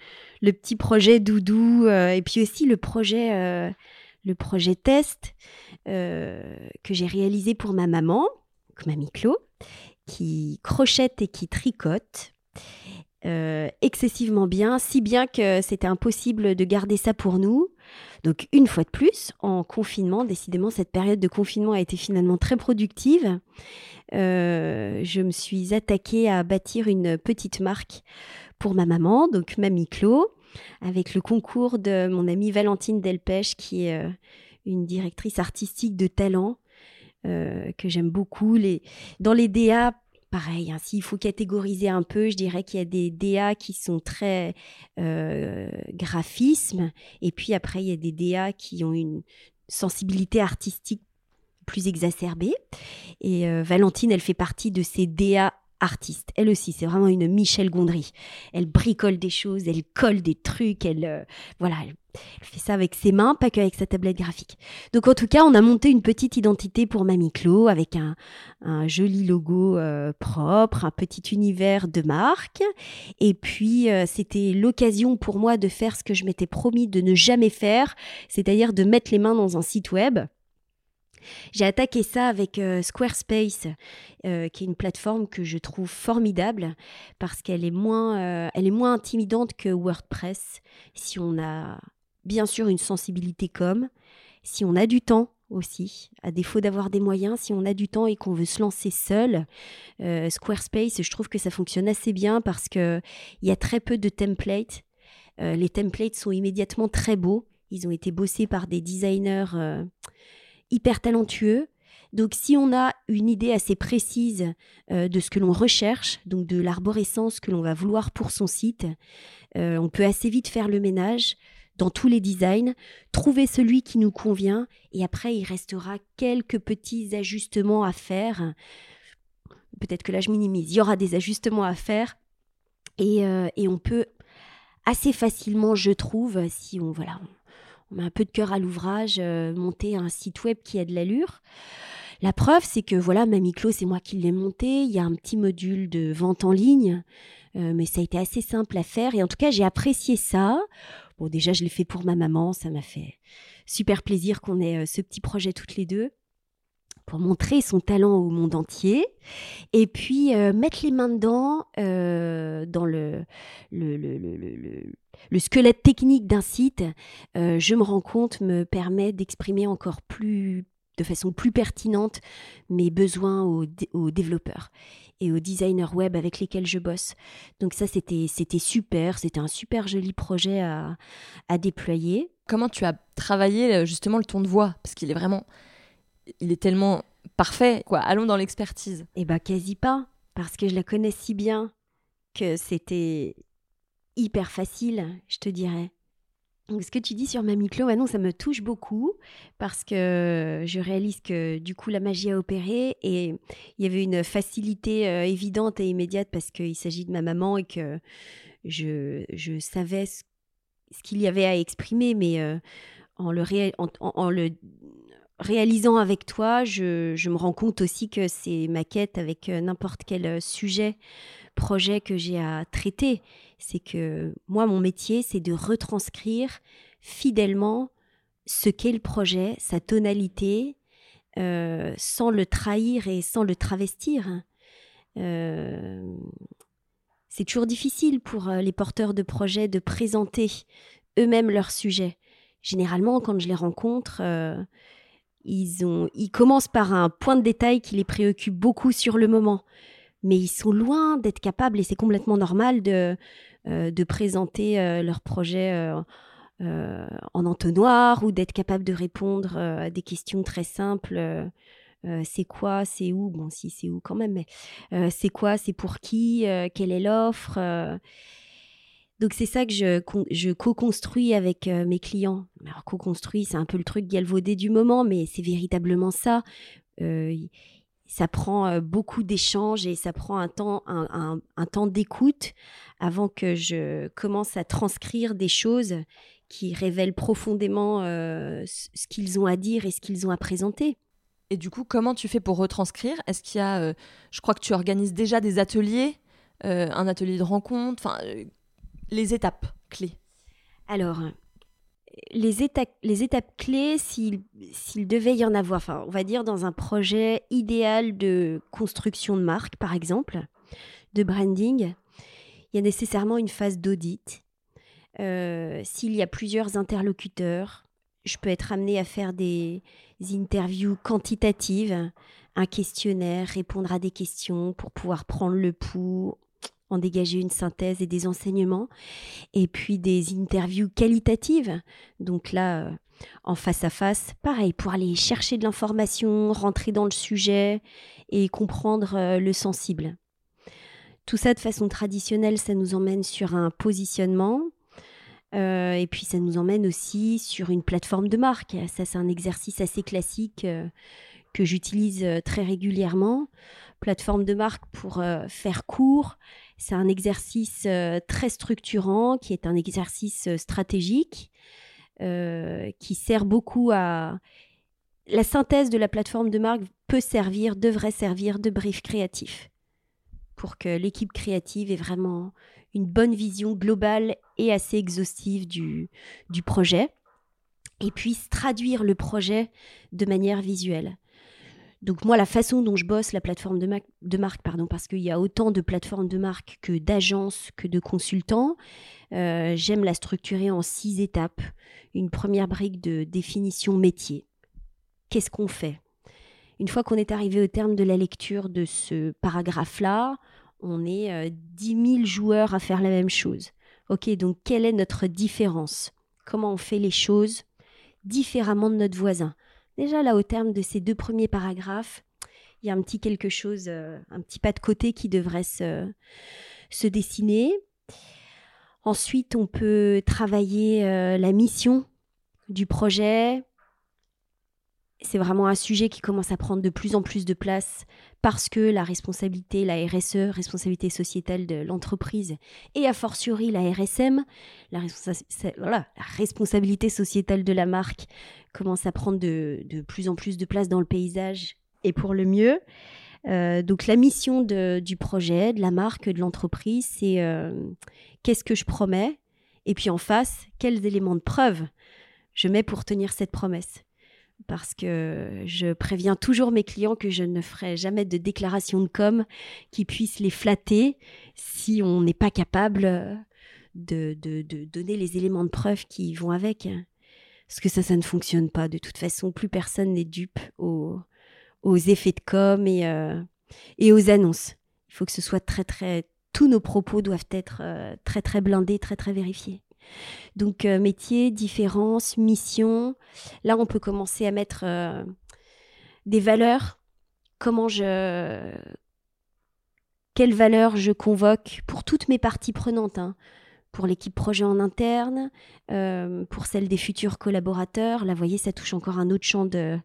le petit projet doudou et puis aussi le projet, le projet test que j'ai réalisé pour ma maman, Mamie Clo, qui crochette et qui tricote. excessivement bien, si bien que c'était impossible de garder ça pour nous. Donc une fois de plus, en confinement, décidément, cette période de confinement a été finalement très productive. Euh, je me suis attaquée à bâtir une petite marque pour ma maman, donc Mamie Clo, avec le concours de mon amie Valentine Delpech, qui est euh, une directrice artistique de talent euh, que j'aime beaucoup. Les... Dans les DA, pareil, hein, s'il faut catégoriser un peu, je dirais qu'il y a des DA qui sont très euh, graphisme, et puis après, il y a des DA qui ont une sensibilité artistique plus exacerbée. Et euh, Valentine, elle fait partie de ces DA artiste. Elle aussi, c'est vraiment une Michel Gondry. Elle bricole des choses, elle colle des trucs, elle euh, voilà, elle, fait ça avec ses mains, pas qu'avec sa tablette graphique. Donc en tout cas, on a monté une petite identité pour Mamie Clo avec un, joli logo euh, propre, un petit univers de marque. Et puis euh, c'était l'occasion pour moi de faire ce que je m'étais promis de ne jamais faire, c'est-à-dire de mettre les mains dans un site web. J'ai attaqué ça avec euh, Squarespace, euh, qui est une plateforme que je trouve formidable parce qu'elle est moins, euh, elle est moins intimidante que WordPress. Si on a bien sûr une sensibilité comme, si on a du temps aussi, à défaut d'avoir des moyens, si on a du temps et qu'on veut se lancer seul, Squarespace, je trouve que ça fonctionne assez bien parce que il y a très peu de templates. les templates sont immédiatement très beaux. Ils ont été bossés par des designers hyper talentueux. Donc si on a une idée assez précise euh, de ce que l'on recherche, donc de l'arborescence que l'on va vouloir pour son site, euh, on peut assez vite faire le ménage dans tous les designs, trouver celui qui nous convient et après il restera quelques petits ajustements à faire. Peut-être que là je minimise, il y aura des ajustements à faire et, euh, on peut assez facilement, je trouve, si on voilà, met un peu de cœur à l'ouvrage, euh, monter un site web qui a de l'allure. La preuve, c'est que voilà, Mamiclo, c'est moi qui l'ai monté. Il y a un petit module de vente en ligne, euh, mais ça a été assez simple à faire. Et en tout cas, j'ai apprécié ça. Bon, déjà, je l'ai fait pour ma maman. Ça m'a fait super plaisir qu'on ait euh, ce petit projet toutes les deux pour montrer son talent au monde entier et puis mettre les mains dedans dans le le squelette technique d'un site, euh, je me rends compte, me permet d'exprimer encore plus, de façon plus pertinente mes besoins aux, développeurs et aux designers web avec lesquels je bosse. Donc ça, c'était, super, c'était un super joli projet à, à déployer. Comment tu as travaillé euh, justement le ton de voix? Parce qu'il est vraiment, il est tellement parfait, quoi. Allons dans l'expertise. Eh bien, quasi pas, parce que je la connais si bien que c'était hyper facile, je te dirais. Donc, ce que tu dis sur Mamie Clo, non, ça me touche beaucoup parce que je réalise que du coup la magie a opéré et il y avait une facilité euh, évidente et immédiate parce qu'il s'agit de ma maman et que je, je savais ce, qu'il y avait à exprimer, mais euh, en, le en, le réalisant avec toi, je, je, me rends compte aussi que c'est ma quête avec euh, n'importe quel sujet, projet que j'ai à traiter c'est que moi, mon métier, c'est de retranscrire fidèlement ce qu'est le projet, sa tonalité, euh, sans le trahir et sans le travestir. Euh, c'est toujours difficile pour euh, les porteurs de projets de présenter eux-mêmes leur sujet. Généralement, quand je les rencontre, ils, ont, ils commencent par un point de détail qui les préoccupe beaucoup sur le moment mais ils sont loin d'être capables, et c'est complètement normal, de, euh, de présenter euh, leur projet euh, en entonnoir ou d'être capable de répondre à des questions très simples. c'est quoi, c'est où, bon si c'est où quand même, mais c'est quoi, c'est pour qui, quelle est l'offre. Donc c'est ça que je, co-construis avec mes clients. Alors co-construit, c'est un peu le truc galvaudé du moment, mais c'est véritablement ça ça prend euh, beaucoup d'échanges et ça prend un temps, un, temps d'écoute avant que je commence à transcrire des choses qui révèlent profondément euh, ce qu'ils ont à dire et ce qu'ils ont à présenter. Et du coup, comment tu fais pour retranscrire? Est-ce qu'il y a, euh, je crois que tu organises déjà des ateliers, un atelier de rencontre, enfin, les étapes clés? Alors, les étapes, les étapes clés, s'il, devait y en avoir, enfin, on va dire dans un projet idéal de construction de marque, par exemple, de branding, il y a nécessairement une phase d'audit. Euh, s'il y a plusieurs interlocuteurs, je peux être amenée à faire des interviews quantitatives, un questionnaire, répondre à des questions pour pouvoir prendre le pouls, en dégager une synthèse et des enseignements, et puis des interviews qualitatives. Donc là, euh, en face à face, pareil, pour aller chercher de l'information, rentrer dans le sujet et comprendre euh, le sensible. Tout ça de façon traditionnelle, ça nous emmène sur un positionnement. Euh, et puis ça nous emmène aussi sur une plateforme de marque. Ça, c'est un exercice assez classique que j'utilise très régulièrement. Plateforme de marque pour faire court, c'est un exercice euh, très structurant, qui est un exercice euh, stratégique, euh, qui sert beaucoup à... La synthèse de la plateforme de marque peut servir, devrait servir de brief créatif pour que l'équipe créative ait vraiment une bonne vision globale et assez exhaustive du, du projet et puisse traduire le projet de manière visuelle. Donc moi, la façon dont je bosse la plateforme de, marque, pardon, parce qu'il y a autant de plateformes de marque que d'agences, que de consultants, euh, j'aime la structurer en six étapes. Une première brique de définition métier. Qu'est-ce qu'on fait? Une fois qu'on est arrivé au terme de la lecture de ce paragraphe-là, on est euh, 10 000 joueurs à faire la même chose. Ok, donc quelle est notre différence? Comment on fait les choses différemment de notre voisin? Déjà là, au terme de ces deux premiers paragraphes, il y a un petit quelque chose, euh, un petit pas de côté qui devrait se, dessiner. Ensuite, on peut travailler euh, la mission du projet, c'est vraiment un sujet qui commence à prendre de plus en plus de place parce que la responsabilité, la RSE, responsabilité sociétale de l'entreprise, et a fortiori la RSM, la, responsabilité sociétale de la marque, commence à prendre de, plus en plus de place dans le paysage et pour le mieux. Euh, donc la mission du projet, de la marque, de l'entreprise, c'est euh, qu'est-ce que je promets? Et puis en face, quels éléments de preuve je mets pour tenir cette promesse? Parce que je préviens toujours mes clients que je ne ferai jamais de déclaration de com qui puisse les flatter si on n'est pas capable de, donner les éléments de preuve qui vont avec. Parce que ça, ça ne fonctionne pas. De toute façon, plus personne n'est dupe aux, effets de com et, euh, et aux annonces. Il faut que ce soit très, très... Tous nos propos doivent être euh, très, très blindés, très, très vérifiés. Donc euh, métier, différence, mission. Là, on peut commencer à mettre des valeurs. Comment je... Quelles valeurs je convoque pour toutes mes parties prenantes. Hein pour l'équipe projet en interne, euh, pour celle des futurs collaborateurs. Là, vous voyez, ça touche encore un autre champ de,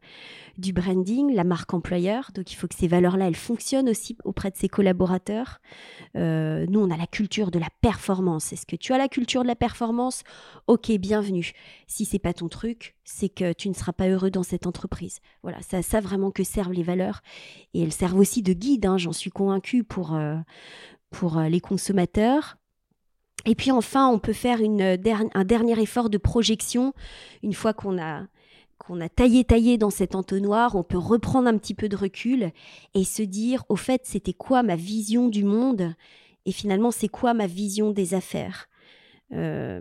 du branding, la marque employeur. Donc, il faut que ces valeurs-là, elles fonctionnent aussi auprès de ses collaborateurs. Euh, nous, on a la culture de la performance. Est-ce que tu as la culture de la performance? Ok, bienvenue. Si c'est pas ton truc, c'est que tu ne seras pas heureux dans cette entreprise. Voilà, ça, ça vraiment que servent les valeurs. Et elles servent aussi de guide, hein, j'en suis convaincue, pour, euh, pour les consommateurs et puis enfin, on peut faire une, un dernier effort de projection. Une fois qu'on a, qu'on a taillé, taillé dans cet entonnoir, on peut reprendre un petit peu de recul et se dire, au fait, c'était quoi ma vision du monde Et finalement, c'est quoi ma vision des affaires? Euh,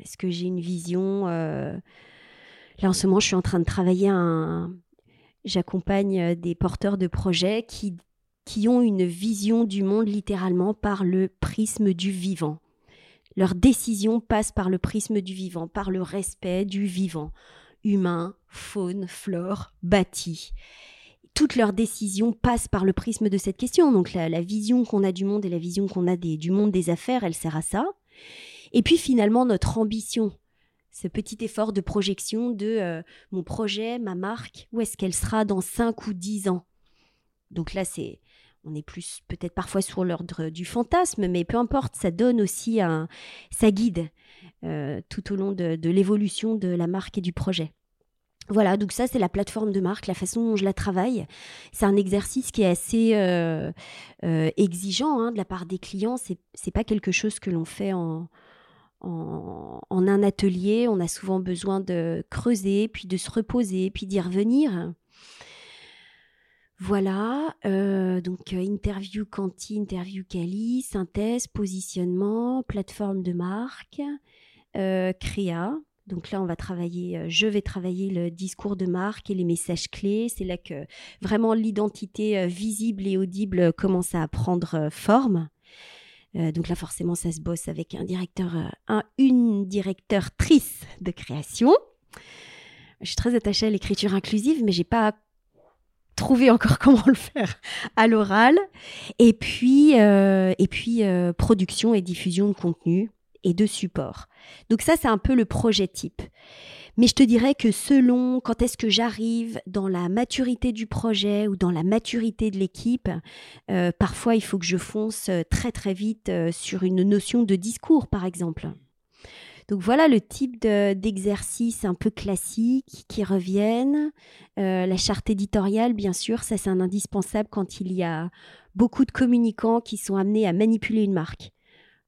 Est-ce que j'ai une vision euh, Là, en ce moment, je suis en train de travailler un... J'accompagne des porteurs de projets qui qui ont une vision du monde littéralement par le prisme du vivant. Leurs décisions passent par le prisme du vivant, par le respect du vivant, humain, faune, flore, bâti. Toutes leurs décisions passent par le prisme de cette question. Donc la, vision qu'on a du monde et la vision qu'on a du monde des affaires, elle sert à ça. Et puis finalement notre ambition, ce petit effort de projection de euh, mon projet, ma marque, où est-ce qu'elle sera dans 5 ou 10 ans? Donc là, c'est on est plus peut-être parfois sur l'ordre du fantasme, mais peu importe, ça donne aussi un, ça guide euh, tout au long de, l'évolution de la marque et du projet. Voilà, donc ça c'est la plateforme de marque, la façon dont je la travaille. C'est un exercice qui est assez euh, euh, exigeant hein, de la part des clients. C'est, c'est pas quelque chose que l'on fait en, en, en un atelier, on a souvent besoin de creuser, puis de se reposer, puis d'y revenir. Voilà, euh, donc euh, interview Canti, interview Cali, synthèse, positionnement, plateforme de marque, euh, créa. Donc là, on va travailler, je vais travailler le discours de marque et les messages clés. C'est là que vraiment l'identité visible et audible commence à prendre forme. Donc là, forcément, ça se bosse avec un directeur, un, une directeur-trice de création. Je suis très attachée à l'écriture inclusive, mais j'ai pas trouvé encore comment le faire à l'oral. Et puis, euh, et puis euh, production et diffusion de contenu et de support. Donc ça, c'est un peu le projet type. Mais je te dirais que selon quand est-ce que j'arrive dans la maturité du projet ou dans la maturité de l'équipe, euh, parfois il faut que je fonce très très vite sur une notion de discours, par exemple. Donc voilà le type de- d'exercices un peu classiques qui reviennent. Euh, la charte éditoriale, bien sûr, ça c'est un indispensable quand il y a beaucoup de communicants qui sont amenés à manipuler une marque.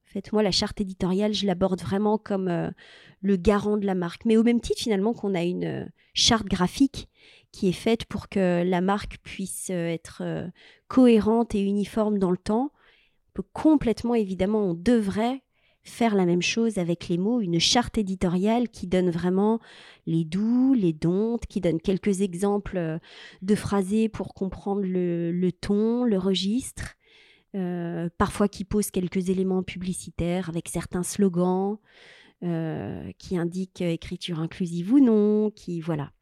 En fait, moi, la charte éditoriale, je l'aborde vraiment comme euh, le garant de la marque. Mais au même titre, finalement, qu'on a une euh, charte graphique qui est faite pour que la marque puisse être cohérente et uniforme dans le temps. Complètement, évidemment, on devrait faire la même chose avec les mots, une charte éditoriale qui donne vraiment les doux, les dontes, qui donne quelques exemples euh, de phrasés pour comprendre le, ton, le registre, euh, parfois qui pose quelques éléments publicitaires avec certains slogans euh, qui indiquent écriture inclusive ou non, qui voilà.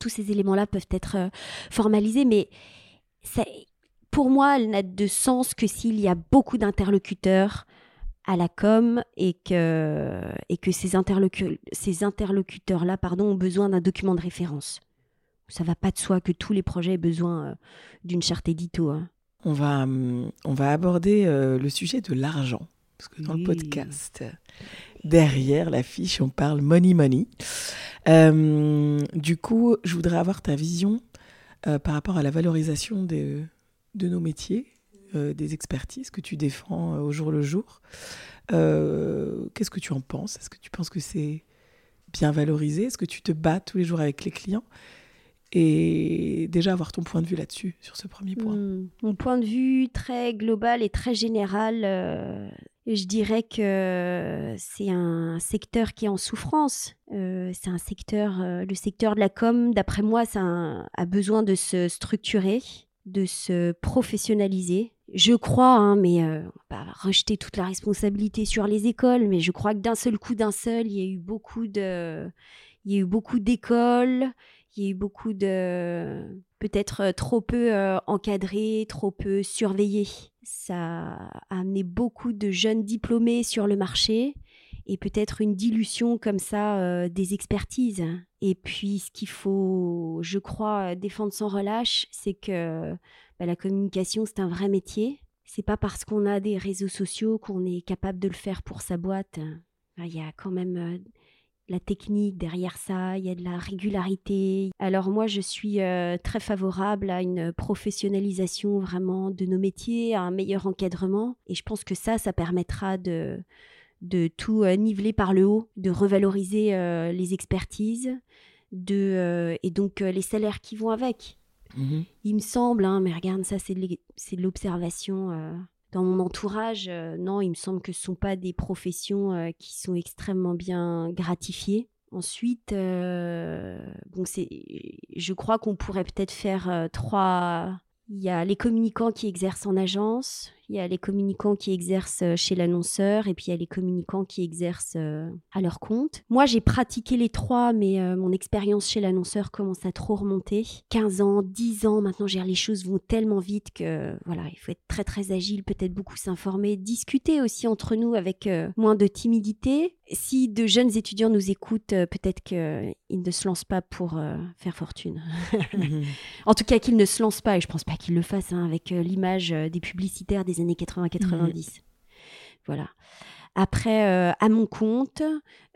Tous ces éléments-là peuvent être formalisés, mais pour moi, elle n'a de sens que s'il y a beaucoup d'interlocuteurs à la com et que, et que ces, interlocu- ces interlocuteurs-là pardon, ont besoin d'un document de référence. Ça va pas de soi que tous les projets aient besoin euh, d'une charte édito. hein. On va, hum, on va aborder euh, le sujet de l'argent. Parce que dans le podcast, derrière l'affiche, on parle money money. Euh, du coup, je voudrais avoir ta vision euh, par rapport à la valorisation de, de nos métiers, euh, des expertises que tu défends euh, au jour le jour. Euh, Qu'est-ce que tu en penses? Est-ce que tu penses que c'est bien valorisé? Est-ce que tu te bats tous les jours avec les clients? Et déjà avoir ton point de vue là-dessus, sur ce premier point. Hmm. Mon point de vue très global et très général, je dirais que c'est un secteur qui est en souffrance. C'est un secteur, le secteur de la com, d'après moi, ça a besoin de se structurer, de se professionnaliser. Je crois, hein, mais euh, on va rejeter toute la responsabilité sur les écoles, mais je crois que d'un seul coup, d'un seul, il y a eu beaucoup de, il y a eu beaucoup d'écoles, il y a eu beaucoup de peut-être euh, trop peu euh, encadrés, trop peu surveillés. Ça a amené beaucoup de jeunes diplômés sur le marché et peut-être une dilution comme ça euh, des expertises. Et puis ce qu'il faut, je crois, défendre sans relâche, c'est que bah, la communication, c'est un vrai métier. C'est pas parce qu'on a des réseaux sociaux qu'on est capable de le faire pour sa boîte. Il y a quand même euh, la technique derrière ça, il y a de la régularité. Alors moi, je suis euh, très favorable à une professionnalisation vraiment de nos métiers, à un meilleur encadrement. Et je pense que ça, ça permettra de, de tout euh, niveler par le haut, de revaloriser euh, les expertises de, euh, et donc les salaires qui vont avec. Mhm. Il me semble, hein, mais regarde, ça c'est de l'observation. dans mon entourage, euh, non, il me semble que ce ne sont pas des professions euh, qui sont extrêmement bien gratifiées. Ensuite, euh, bon, je crois qu'on pourrait peut-être faire trois. Il y a les communicants qui exercent en agence, il y a les communicants qui exercent euh, chez l'annonceur, et puis il y a les communicants qui exercent euh, à leur compte. Moi, j'ai pratiqué les trois, mais euh, mon expérience chez l'annonceur commence à trop remonter. 15 ans, 10 ans, maintenant, dire, les choses vont tellement vite que, voilà, il faut être très très agile, peut-être beaucoup s'informer, discuter aussi entre nous avec moins de timidité. Si de jeunes étudiants nous écoutent, peut-être qu'ils ne se lancent pas pour faire fortune. Mhm. En tout cas, qu'ils ne se lancent pas, et je pense pas qu'ils le fassent, hein, avec l'image des publicitaires des années 80-90. Voilà. Après, euh, à mon compte,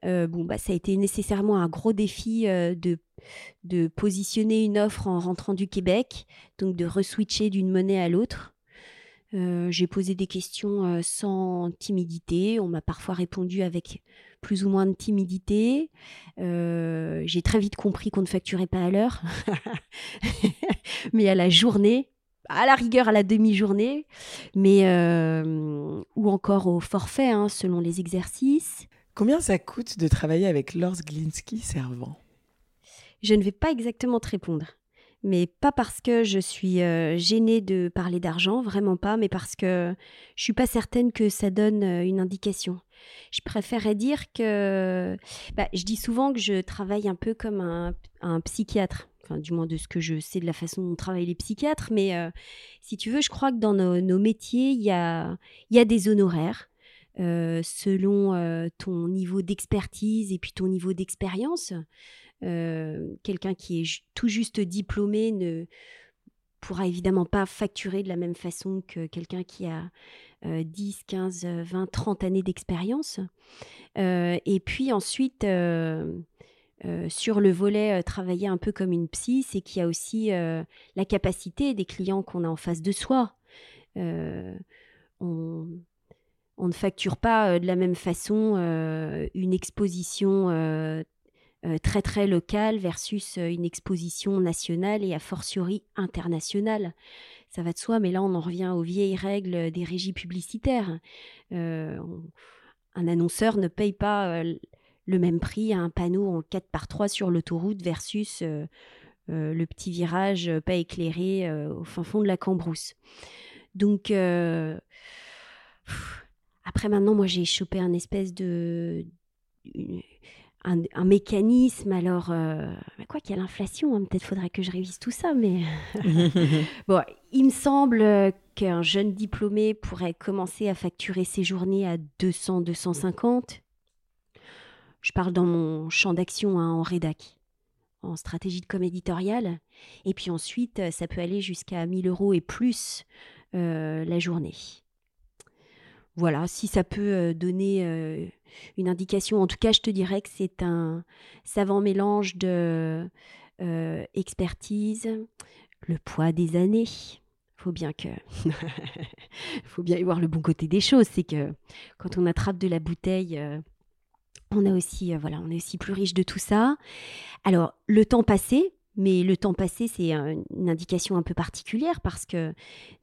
euh, bon, bah, ça a été nécessairement un gros défi euh, de, de positionner une offre en rentrant du Québec, donc de reswitcher d'une monnaie à l'autre. J'ai posé des questions sans timidité. On m'a parfois répondu avec plus ou moins de timidité. J'ai très vite compris qu'on ne facturait pas à l'heure, mais à la journée, à la rigueur à la demi-journée, mais ou encore au forfait hein, selon les exercices. Combien ça coûte de travailler avec Lors Glinsky servant? Je ne vais pas exactement te répondre mais pas parce que je suis euh, gênée de parler d'argent, vraiment pas, mais parce que je suis pas certaine que ça donne euh, une indication. Je préférerais dire que, bah, je dis souvent que je travaille un peu comme un, psychiatre, du moins de ce que je sais de la façon dont travaillent les psychiatres, mais euh, si tu veux, je crois que dans nos, métiers, il y a, des honoraires. selon ton niveau d'expertise et puis ton niveau d'expérience. Euh, quelqu'un qui est tout juste diplômé ne pourra évidemment pas facturer de la même façon que quelqu'un qui a 10, 15, 20, 30 années d'expérience. Euh, et puis ensuite, euh, sur le volet travailler un peu comme une psy, c'est qu'il y a aussi la capacité des clients qu'on a en face de soi. On, ne facture pas de la même façon une exposition euh, très très local versus euh, une exposition nationale et a fortiori internationale. Ça va de soi, mais là on en revient aux vieilles règles des régies publicitaires. Euh, un annonceur ne paye pas le même prix à un panneau en 4 par 3 sur l'autoroute versus le petit virage pas éclairé au fin fond de la Cambrousse. Donc après maintenant, moi j'ai chopé un espèce de un, mécanisme. Alors, euh, quoi qu'il y a l'inflation, hein, peut-être faudrait que je révise tout ça, mais bon, il me semble qu'un jeune diplômé pourrait commencer à facturer ses journées à 200, 250. Je parle dans mon champ d'action hein, en rédac, en stratégie de com éditoriale. Et puis ensuite, ça peut aller jusqu'à 1000 euros et plus euh, la journée. Voilà, si ça peut euh, donner une indication. En tout cas, je te dirais que c'est un savant mélange de euh, expertise, le poids des années. Faut bien que, faut bien y voir le bon côté des choses. C'est que quand on attrape de la bouteille, euh, on a aussi, euh, voilà, on est aussi plus riche de tout ça. Alors, le temps passé, mais le temps passé, c'est une indication un peu particulière parce que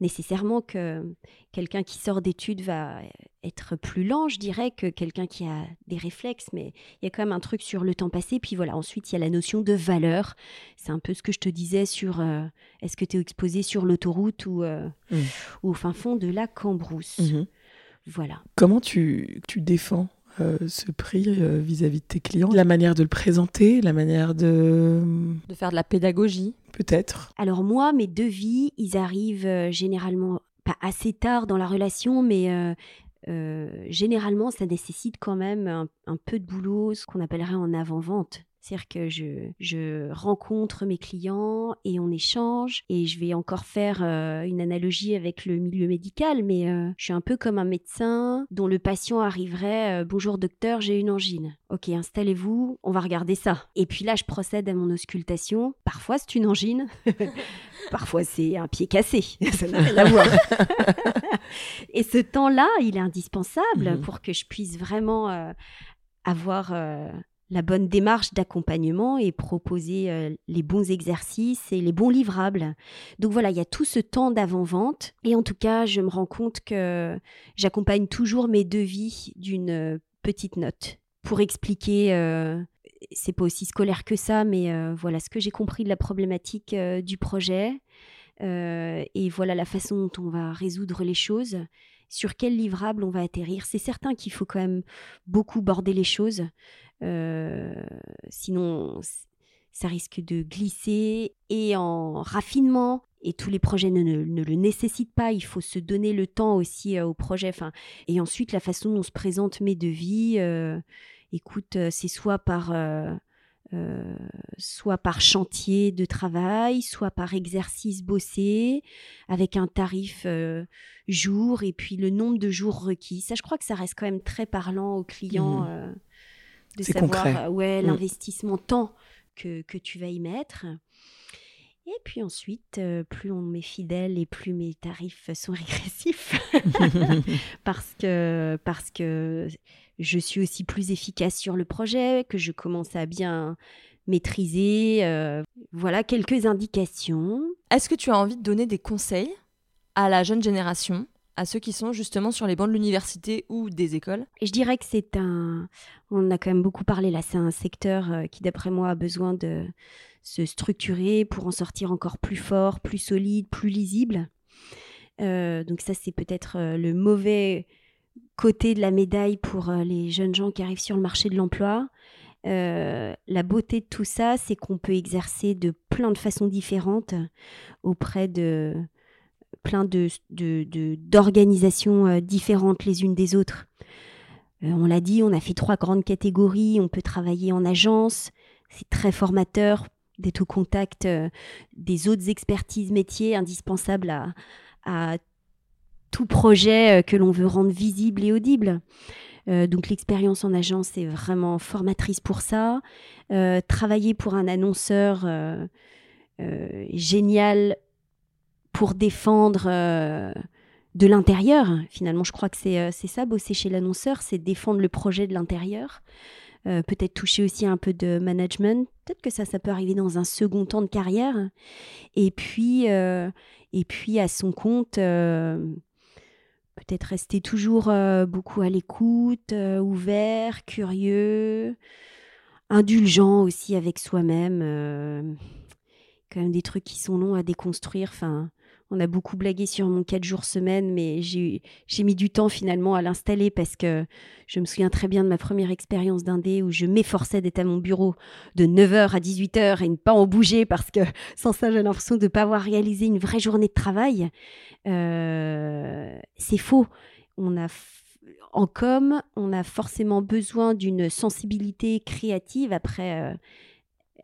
nécessairement que quelqu'un qui sort d'études va être plus lent, je dirais, que quelqu'un qui a des réflexes. Mais il y a quand même un truc sur le temps passé. Puis voilà, ensuite, il y a la notion de valeur. C'est un peu ce que je te disais sur euh, est-ce que tu es exposé sur l'autoroute ou, euh, mmh. au fin fond de la Cambrousse. Mmh voilà. Comment tu, tu défends euh, ce prix euh, vis-à-vis de tes clients La manière de le présenter, la manière de... De faire de la pédagogie Peut-être. Alors moi, mes devis, ils arrivent euh, généralement pas assez tard dans la relation, mais généralement, ça nécessite quand même un, un peu de boulot, ce qu'on appellerait en avant-vente. C'est-à-dire que je, je, rencontre mes clients et on échange. Et je vais encore faire euh, une analogie avec le milieu médical, mais euh, je suis un peu comme un médecin dont le patient arriverait euh, Bonjour docteur, j'ai une angine. Ok, installez-vous, on va regarder ça. Et puis là, je procède à mon auscultation. Parfois, c'est une angine. Parfois, c'est un pied cassé. ça n'a rien à voir. et ce temps-là, il est indispensable mmh pour que je puisse vraiment avoir la bonne démarche d'accompagnement et proposer euh, les bons exercices et les bons livrables. Donc voilà, il y a tout ce temps d'avant-vente. Et en tout cas, je me rends compte que j'accompagne toujours mes devis d'une euh, petite note pour expliquer. Euh, c'est pas aussi scolaire que ça, mais voilà ce que j'ai compris de la problématique du projet. et voilà la façon dont on va résoudre les choses sur quel livrable on va atterrir. C'est certain qu'il faut quand même beaucoup border les choses. Euh, sinon, ça risque de glisser et en raffinement. Et tous les projets ne, le nécessitent pas. Il faut se donner le temps aussi euh, au projet. Enfin, et ensuite, la façon dont on se présente mes devis, euh, écoute, c'est soit par soit par chantier de travail, soit par exercice bossé, avec un tarif jour et puis le nombre de jours requis. Ça, je crois que ça reste quand même très parlant aux clients. Mmh de savoir euh, ouais, mm. l'investissement temps que, que, tu vas y mettre. Et puis ensuite, euh, plus on m'est fidèle et plus mes tarifs sont régressifs. parce, que, parce que je suis aussi plus efficace sur le projet, que je commence à bien maîtriser. euh, voilà quelques indications. Est-ce que tu as envie de donner des conseils à la jeune génération, à ceux qui sont justement sur les bancs de l'université ou des écoles je dirais que c'est un. On a quand même beaucoup parlé là. C'est un secteur euh, qui, d'après moi, a besoin de se structurer pour en sortir encore plus fort, plus solide, plus lisible. Euh, donc ça, c'est peut-être euh, le mauvais côté de la médaille pour les jeunes gens qui arrivent sur le marché de l'emploi. La beauté de tout ça, c'est qu'on peut exercer de plein de façons différentes auprès de plein de, d'organisations euh, différentes les unes des autres. Euh, on l'a dit, on a fait trois grandes catégories. On peut travailler en agence. C'est très formateur d'être au contact euh, des autres expertises métiers indispensables à, tout projet que l'on veut rendre visible et audible. Donc l'expérience en agence est vraiment formatrice pour ça. Travailler pour un annonceur génial pour défendre euh, de l'intérieur. Finalement, je crois que c'est euh, c'est ça, bosser chez l'annonceur, c'est défendre le projet de l'intérieur. Euh, peut-être toucher aussi un peu de management. Peut-être que ça, ça peut arriver dans un second temps de carrière. Et puis, et puis à son compte, peut-être rester toujours beaucoup à l'écoute, ouvert, curieux, indulgent aussi avec soi-même. quand même des trucs qui sont longs à déconstruire. Enfin, on a beaucoup blagué sur mon 4 jours semaine, mais j'ai mis du temps finalement à l'installer parce que je me souviens très bien de ma première expérience d'indé où je m'efforçais d'être à mon bureau de 9h à 18h et ne pas en bouger parce que sans ça, j'ai l'impression de ne pas avoir réalisé une vraie journée de travail. Euh, C'est faux. On a en com, on a forcément besoin d'une sensibilité créative. Après, euh,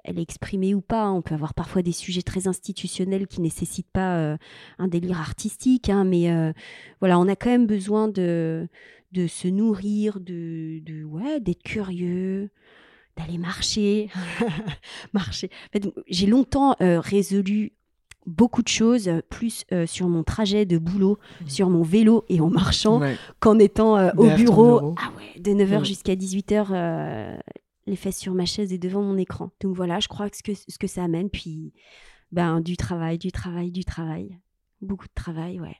elle est exprimée ou pas. On peut avoir parfois des sujets très institutionnels qui nécessitent pas euh, un délire artistique, hein, mais euh, voilà, on a quand même besoin de, de se nourrir, de, de ouais, d'être curieux, d'aller marcher, marcher. En fait, j'ai longtemps euh, résolu beaucoup de choses, plus euh, sur mon trajet de boulot, sur mon vélo et en marchant, Ouais. qu'en étant euh, au bureau. bureau. Ah ouais, de 9h Ouais. jusqu'à 18h, euh, les fesses sur ma chaise et devant mon écran. Donc voilà, je crois que ce que, ce que ça amène, puis ben, du travail, du travail, du travail. Beaucoup de travail, ouais.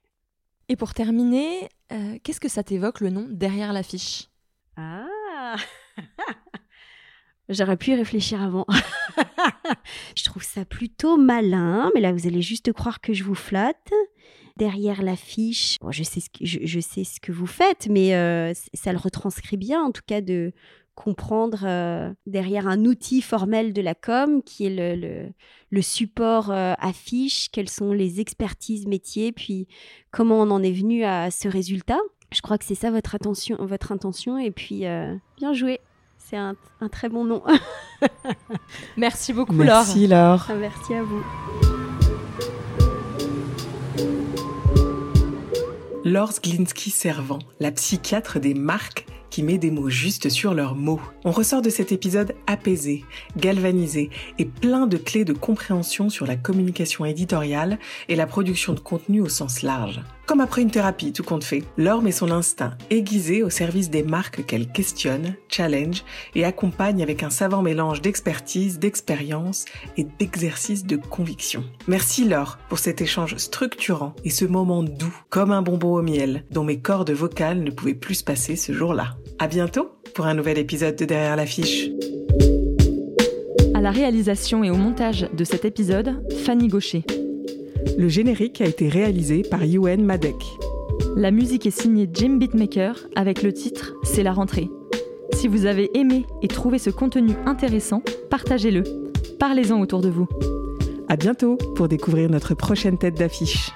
Et pour terminer, euh, qu'est-ce que ça t'évoque le nom derrière l'affiche? Ah J'aurais pu y réfléchir avant. je trouve ça plutôt malin, mais là vous allez juste croire que je vous flatte. Derrière l'affiche, bon, je, sais ce que, je, je sais ce que vous faites, mais euh, ça le retranscrit bien, en tout cas de comprendre euh, derrière un outil formel de la com qui est le, le, le support euh, affiche, quelles sont les expertises métiers, puis comment on en est venu à ce résultat. Je crois que c'est ça votre, attention, votre intention. Et puis, euh, bien joué. C'est un, un très bon nom. Merci beaucoup, Merci Laure. Ah, Merci à vous. Laure Glinski-Servant, la psychiatre des marques qui met des mots justes sur leurs mots. On ressort de cet épisode apaisé, galvanisé et plein de clés de compréhension sur la communication éditoriale et la production de contenu au sens large. Comme après une thérapie, tout compte fait, Laure met son instinct aiguisé au service des marques qu'elle questionne, challenge et accompagne avec un savant mélange d'expertise, d'expérience et d'exercice de conviction. Merci Laure pour cet échange structurant et ce moment doux, comme un bonbon au miel, dont mes cordes vocales ne pouvaient plus se passer ce jour-là. À bientôt pour un nouvel épisode de Derrière l'affiche. À la réalisation et au montage de cet épisode, Fanny Gaucher. Le générique a été réalisé par Yuen Madek. La musique est signée Jim Beatmaker avec le titre C'est la rentrée. Si vous avez aimé et trouvé ce contenu intéressant, partagez-le. Parlez-en autour de vous. À bientôt pour découvrir notre prochaine tête d'affiche.